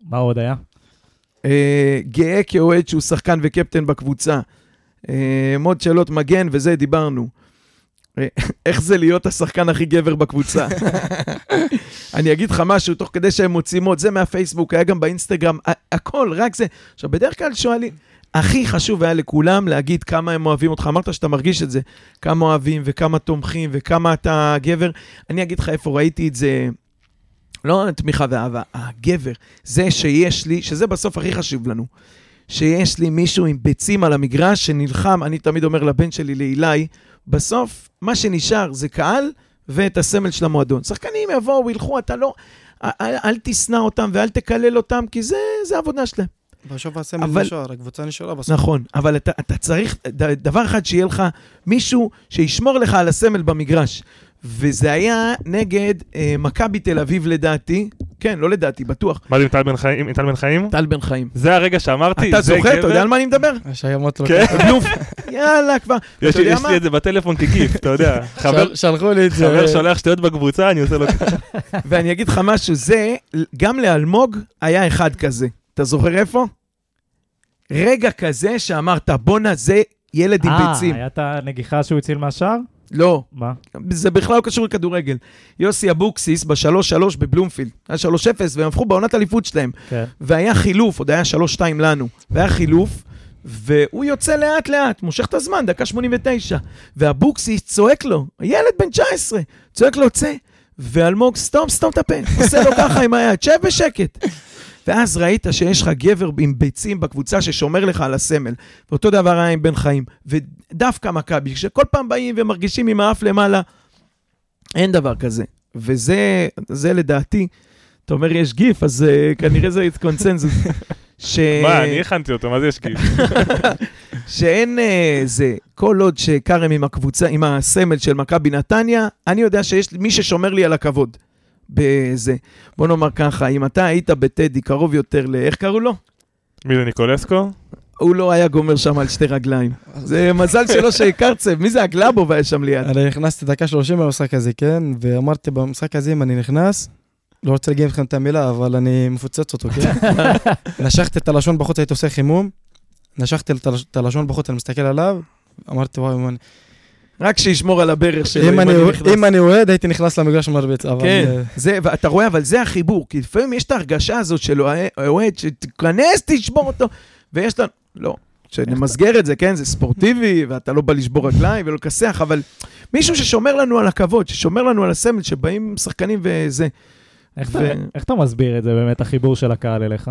מה עוד היה? אה, גאה כאוהד שהוא שחקן וקפטן בקבוצה. אה, עוד שאלות מגן וזה, דיברנו. אה, (laughs) איך זה להיות השחקן הכי גבר בקבוצה? (laughs) אני אגיד לך משהו, תוך כדי שהם מוצאים עוד, זה מהפייסבוק, היה גם באינסטגרם, הכל, רק זה. עכשיו, בדרך כלל שואלים, הכי חשוב היה לכולם להגיד כמה הם אוהבים אותך. אמרת שאתה מרגיש את זה, כמה אוהבים וכמה תומכים וכמה אתה גבר. אני אגיד לך איפה ראיתי את זה, לא תמיכה ואהבה, הגבר, זה שיש לי, שזה בסוף הכי חשוב לנו, שיש לי מישהו עם ביצים על המגרש שנלחם, אני תמיד אומר לבן שלי, לאילי, בסוף מה שנשאר זה קהל ואת הסמל של המועדון. שחקנים יבואו, ילכו, אתה לא... אל, אל תשנא אותם ואל תקלל אותם, כי זה, זה העבודה שלהם. בסוף הסמל אבל- נשאר, הקבוצה נשארה בסוף. נכון, אבל אתה, אתה צריך דבר אחד, שיהיה לך מישהו שישמור לך על הסמל במגרש. וזה היה נגד אה, מכבי תל אביב לדעתי, כן, לא לדעתי, בטוח, מה זה עם טל בן חיים? עם טל בן חיים? טל בן חיים. זה הרגע שאמרתי, אתה זה זוכר? אתה. יודע על מה אני מדבר? השיימות לא כן. בלוף, יאללה כבר. יש לי- יש את זה בטלפון כגיף, אתה יודע. (laughs) שלחו לי את זה. חבר שולח שטויות בקבוצה, אני עושה לו ככה. (laughs) ואני אגיד לך משהו, זה, גם לאלמוג היה אחד כזה. אתה זוכר איפה? רגע כזה שאמרת, בואנה, זה ילד עם אה, ביצים. היה את הנגיחה שהוא הציל מהשער? לא, מה? זה בכלל לא קשור לכדורגל. יוסי אבוקסיס בשלוש-שלוש בבלומפילד. היה שלוש אפס, והם הפכו בעונת אליפות שלהם. כן. והיה חילוף, עוד היה שלוש-שתיים לנו. והיה חילוף, והוא יוצא לאט-לאט, מושך את הזמן, דקה 89. ואבוקסיס צועק לו, ילד בן 19, צועק לו, צא. ואלמוג, סתום, סתום את הפה. עושה לו ככה עם היד, שב בשקט. ואז ראית שיש לך גבר עם ביצים בקבוצה ששומר לך על הסמל. ואותו דבר היה עם בן חיים. ודווקא מכבי, שכל פעם באים ומרגישים עם האף למעלה, אין דבר כזה. וזה זה לדעתי, אתה אומר יש גיף, אז uh, כנראה זה קונצנזוס. (laughs) ש... מה, אני הכנתי אותו, מה זה יש גיף? (laughs) שאין אה, זה, כל עוד שכרם עם הקבוצה, עם הסמל של מכבי נתניה, אני יודע שיש מי ששומר לי על הכבוד. בזה. בוא נאמר ככה, אם אתה היית בטדי קרוב יותר ל... איך קראו לו? מי זה ניקולסקו? הוא לא היה גומר שם על שתי רגליים. זה מזל שלא שקרצב, מי זה הגלאבוב היה שם ליד? אני נכנסתי דקה 30 במשחק הזה, כן? ואמרתי במשחק הזה, אם אני נכנס, לא רוצה להגיד לכם את המילה, אבל אני מפוצץ אותו, כן? (laughs) נשכתי את הלשון בחוץ, הייתי עושה חימום, נשכתי את הלש- את הלשון בחוץ, אני מסתכל עליו, אמרתי, וואי, רק שישמור על הברך שלו, אם אני- נכנס. אם אני אוהד, הייתי נכנס למגרש מרביץ, אבל... כן, אה, זה, ואתה רואה, אבל זה החיבור, כי לפעמים יש את ההרגשה הזאת של אוהד, שתיכנס, תשבור אותו, ויש לנו, לא, שנמסגר את זה, כן, זה ספורטיבי, ואתה לא בא לשבור רגליים ולא לכסח, אבל מישהו ששומר לנו על הכבוד, ששומר לנו על הסמל, שבאים שחקנים וזה. איך ו- אתה- איך אתה מסביר את זה באמת, החיבור של הקהל אליך?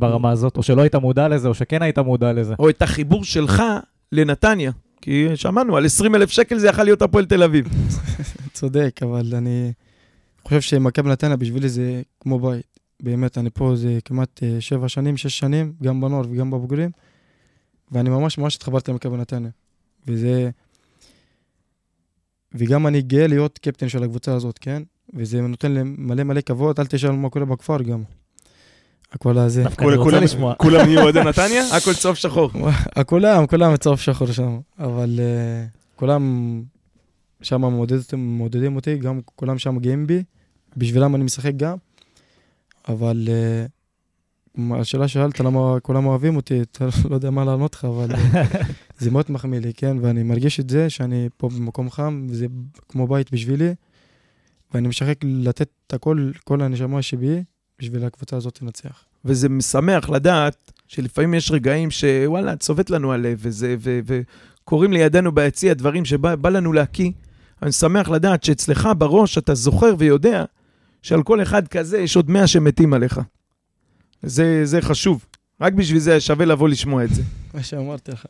ברמה הזאת? או שלא היית מודע לזה, או שכן היית מודע לזה? או את החיבור שלך לנתניה. כי שמענו, על 20 אלף שקל זה יכול להיות הפועל תל אביב. (laughs) צודק, אבל אני חושב שמכבי נתניה בשבילי זה כמו בית. באמת, אני פה זה כמעט אה, שבע שנים, שש שנים, גם בנוער וגם בבוגרים, ואני ממש ממש התחברתי למכבי נתניה. וזה... וגם אני גאה להיות קפטן של הקבוצה הזאת, כן? וזה נותן לי מלא מלא כבוד, אל תשאל מה קורה בכפר גם. הכל הזה. כולם- נהיו אוהדי (laughs) נתניה? הכל צהוב שחור. (laughs) כולם, כולם צהוב שחור שם, אבל uh, כולם שם מעודדים, אותי, גם כולם שם גאים בי, בשבילם אני משחק גם, אבל uh, השאלה שאלת למה כולם אוהבים אותי, (laughs) אתה לא יודע מה לענות לך, אבל אה, זה מאוד מחמיא לי, כן, ואני מרגיש את זה שאני פה במקום חם, וזה כמו בית בשבילי, ואני משחק לתת את הכל, כל הנשמה שבי, בשביל הקבוצה הזאת לנצח. וזה משמח לדעת שלפעמים יש רגעים שוואלה, צובט לנו הלב, וזה, ו, וקורים לידינו ביציע דברים שבא בא לנו להקיא. אני שמח לדעת שאצלך בראש אתה זוכר ויודע שעל כל אחד כזה יש עוד מאה שמתים עליך. זה, זה חשוב. רק בשביל זה שווה לבוא לשמוע את זה. מה שאמרתי לך.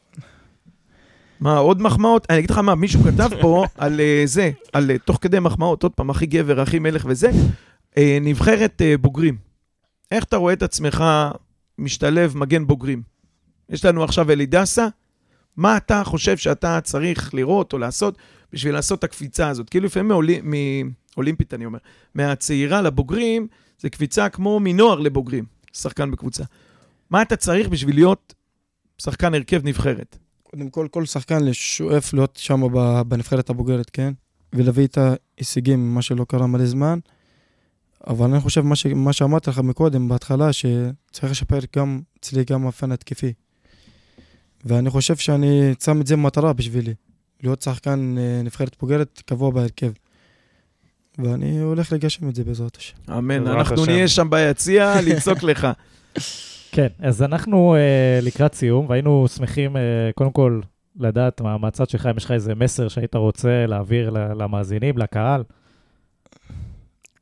מה, עוד מחמאות? אני אגיד לך מה, מישהו כתב פה על אה, זה, על אה, תוך כדי מחמאות, עוד פעם, הכי גבר, הכי מלך וזה, נבחרת אה, בוגרים. איך אתה רואה את עצמך משתלב מגן בוגרים? יש לנו עכשיו אלי דסה, מה אתה חושב שאתה צריך לראות או לעשות בשביל לעשות את הקפיצה הזאת? כאילו לפעמים מאולי, מאולימפית, אני אומר, מהצעירה לבוגרים, זה קפיצה כמו מנוער לבוגרים, שחקן בקבוצה. מה אתה צריך בשביל להיות שחקן הרכב נבחרת? קודם כל, כל שחקן שואף להיות שם בנבחרת הבוגרת, כן? ולהביא את ההישגים, מה שלא קרה מלא זמן. אבל אני חושב, מה, ש... מה שאמרתי לך מקודם, בהתחלה, שצריך לשפר גם אצלי גם הפן התקפי. ואני חושב שאני שם את זה מטרה בשבילי, להיות שחקן אה, נבחרת בוגרת קבוע בהרכב. ואני הולך לגשם את זה בעזרת השם. אמן, אנחנו. נהיה שם ביציע (laughs) לצעוק לך. כן, אז אנחנו אה, לקראת סיום, והיינו שמחים אה, קודם כל לדעת מה- מהצד שלך, אם יש לך איזה מסר שהיית רוצה להעביר ל- למאזינים, לקהל.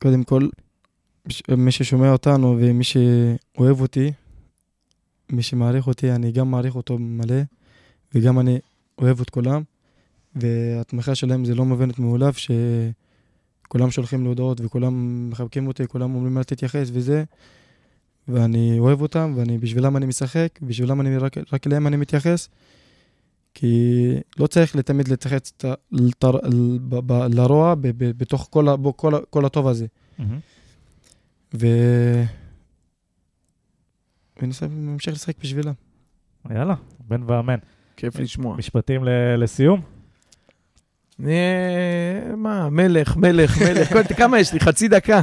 קודם כל, מי ששומע אותנו ומי שאוהב אותי, מי שמעריך אותי, אני גם מעריך אותו מלא, וגם אני אוהב את כולם, והתמיכה שלהם זה לא מובנת מאליו, שכולם שולחים לי הודעות וכולם מחבקים אותי, כולם אומרים אל תתייחס וזה, ואני אוהב אותם, ואני בשבילם אני משחק, בשבילם אני רק, רק אליהם אני מתייחס, כי לא צריך תמיד להתייחס לרוע בתוך כל, כל, כל הטוב הזה. ו... וניסה ממשיך לשחק בשבילם. יאללה, בן ואמן. כיף לשמוע. משפטים ל- לסיום? אה, מה, מלך, מלך, מלך. (laughs) כל- כמה יש לי? חצי דקה.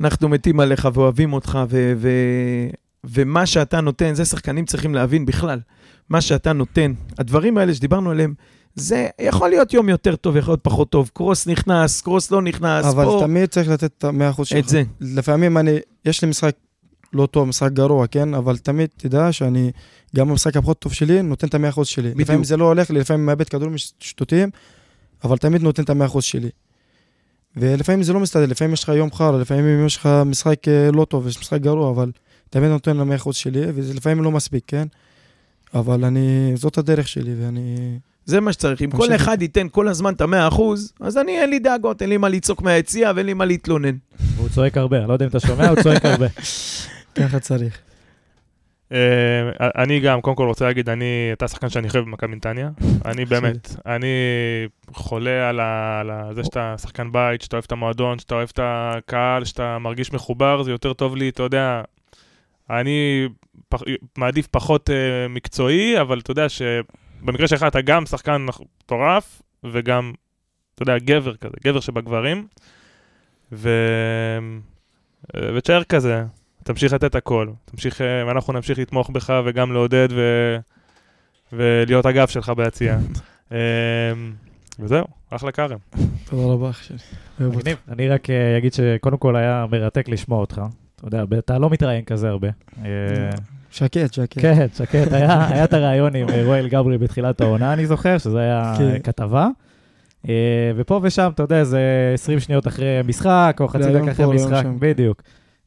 אנחנו מתים עליך ואוהבים אותך, ו- ו- ומה שאתה נותן, זה שחקנים צריכים להבין בכלל. מה שאתה נותן, הדברים האלה שדיברנו עליהם, זה יכול להיות יום יותר טוב, יכול להיות פחות טוב. קרוס נכנס, קרוס לא נכנס, אבל פה, תמיד צריך לתת את המאה אחוז שלך. את זה. לפעמים אני, יש לי משחק לא טוב, משחק גרוע, כן? אבל תמיד תדע שאני, גם במשחק הפחות טוב שלי, נותן את המאה אחוז שלי. בדיוק. לפעמים זה לא הולך לי, לפעמים מאבד כדורים שטותיים, אבל תמיד נותן את המאה אחוז שלי. ולפעמים זה לא מסתדר, לפעמים יש לך יום חרא, לפעמים יש לך משחק אה, לא טוב, יש משחק גרוע, אבל תמיד נותן למאה אחוז שלי, וזה לפעמים לא מספיק, כן? אבל אני, זאת הדרך שלי, ואני... זה מה שצריך. אם כל. אחד ייתן כל הזמן את המאה אחוז, אז אני, אין לי דאגות, אין לי מה לצעוק מהיציע ואין לי מה להתלונן. והוא צועק הרבה, אני לא יודע אם אתה שומע, הוא צועק הרבה. (laughs) ככה צריך. אה, אני גם, קודם כל רוצה להגיד, אני, אתה שחקן שאני חייב במכבי נתניה. (laughs) אני באמת, אני חולה על, ה, על ה, זה שאתה שחקן בית, שאתה אוהב את המועדון, שאתה אוהב את הקהל, שאתה מרגיש מחובר, זה יותר טוב לי, אתה יודע, אני פח, מעדיף פחות uh, מקצועי, אבל אתה יודע שבמקרה שלך אתה גם שחקן מטורף, וגם, אתה יודע, גבר כזה, גבר שבגברים, ו... ותשאר כזה, תמשיך לתת הכל, תמשיך, אה, ואנחנו נמשיך לתמוך בך וגם לעודד ו... ולהיות הגב שלך ביציאה. (laughs) אמ, וזהו, אחלה כרם. תודה רבה, אח שלי. מגניב. אני רק אה, אגיד שקודם כל היה מרתק לשמוע אותך. אתה יודע, אתה לא מתראיין כזה הרבה. שקט, שקט. כן, שקט. היה היה את הרעיון עם אה, רואל גברי בתחילת העונה, אני זוכר, שזה היה כן. כתבה. אה, ופה ושם, אתה יודע, זה 20 שניות אחרי משחק, או חצי דקה אחרי משחק. בדיוק.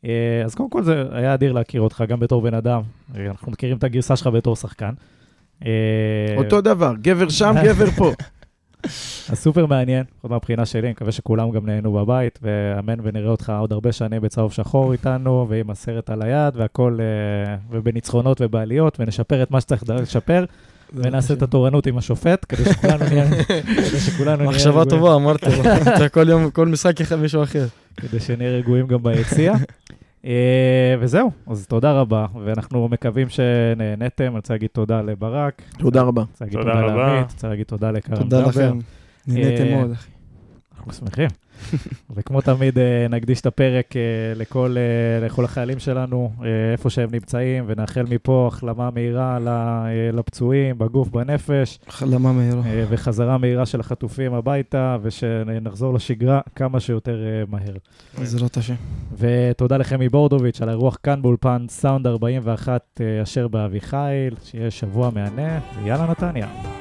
אה, אז קודם כל זה היה אדיר להכיר אותך, גם בתור בן אדם. אנחנו מכירים את הגרסה שלך בתור שחקן. אותו דבר, גבר שם, גבר פה. (laughs) אז סופר מעניין, לפחות מהבחינה שלי, אני מקווה שכולם גם נהנו בבית, ואמן ונראה אותך עוד הרבה שנים בצהוב שחור איתנו, ועם הסרט על היד, והכל, אה, ובניצחונות ובעליות, ונשפר את מה שצריך לשפר, ונעשה את התורנות עם השופט, כדי שכולנו נהיה... (laughs) כדי שכולנו נהיה מחשבה טובה, אמרתי לו. (laughs) אתה כל יום, כל משחק אחד מישהו אחר. כדי שנהיה רגועים גם ביציע. אה, וזהו, אז תודה רבה, ואנחנו מקווים שנהנתם. אני רוצה להגיד תודה לברק, תודה רבה. רוצה להגיד תודה תודה. לעמית, רוצה להגיד תודה לכרם תודה ג'אבר. לכם. נהניתם אה, מאוד, אחי. אנחנו שמחים. (laughs) וכמו תמיד, אה, נקדיש את הפרק אה, לכל, אה, לכל החיילים שלנו, איפה שהם נמצאים, ונאחל מפה החלמה מהירה לפצועים, בגוף, בנפש, החלמה מהירה. וחזרה מהירה של החטופים הביתה, ושנחזור לשגרה כמה שיותר מהר. בעזרת השם. ותודה לכם מבורדוביץ' על האירוח כאן באולפן סאונד 41 אה, אשר באביחיל, שיהיה שבוע מהנה, ויאללה נתניה.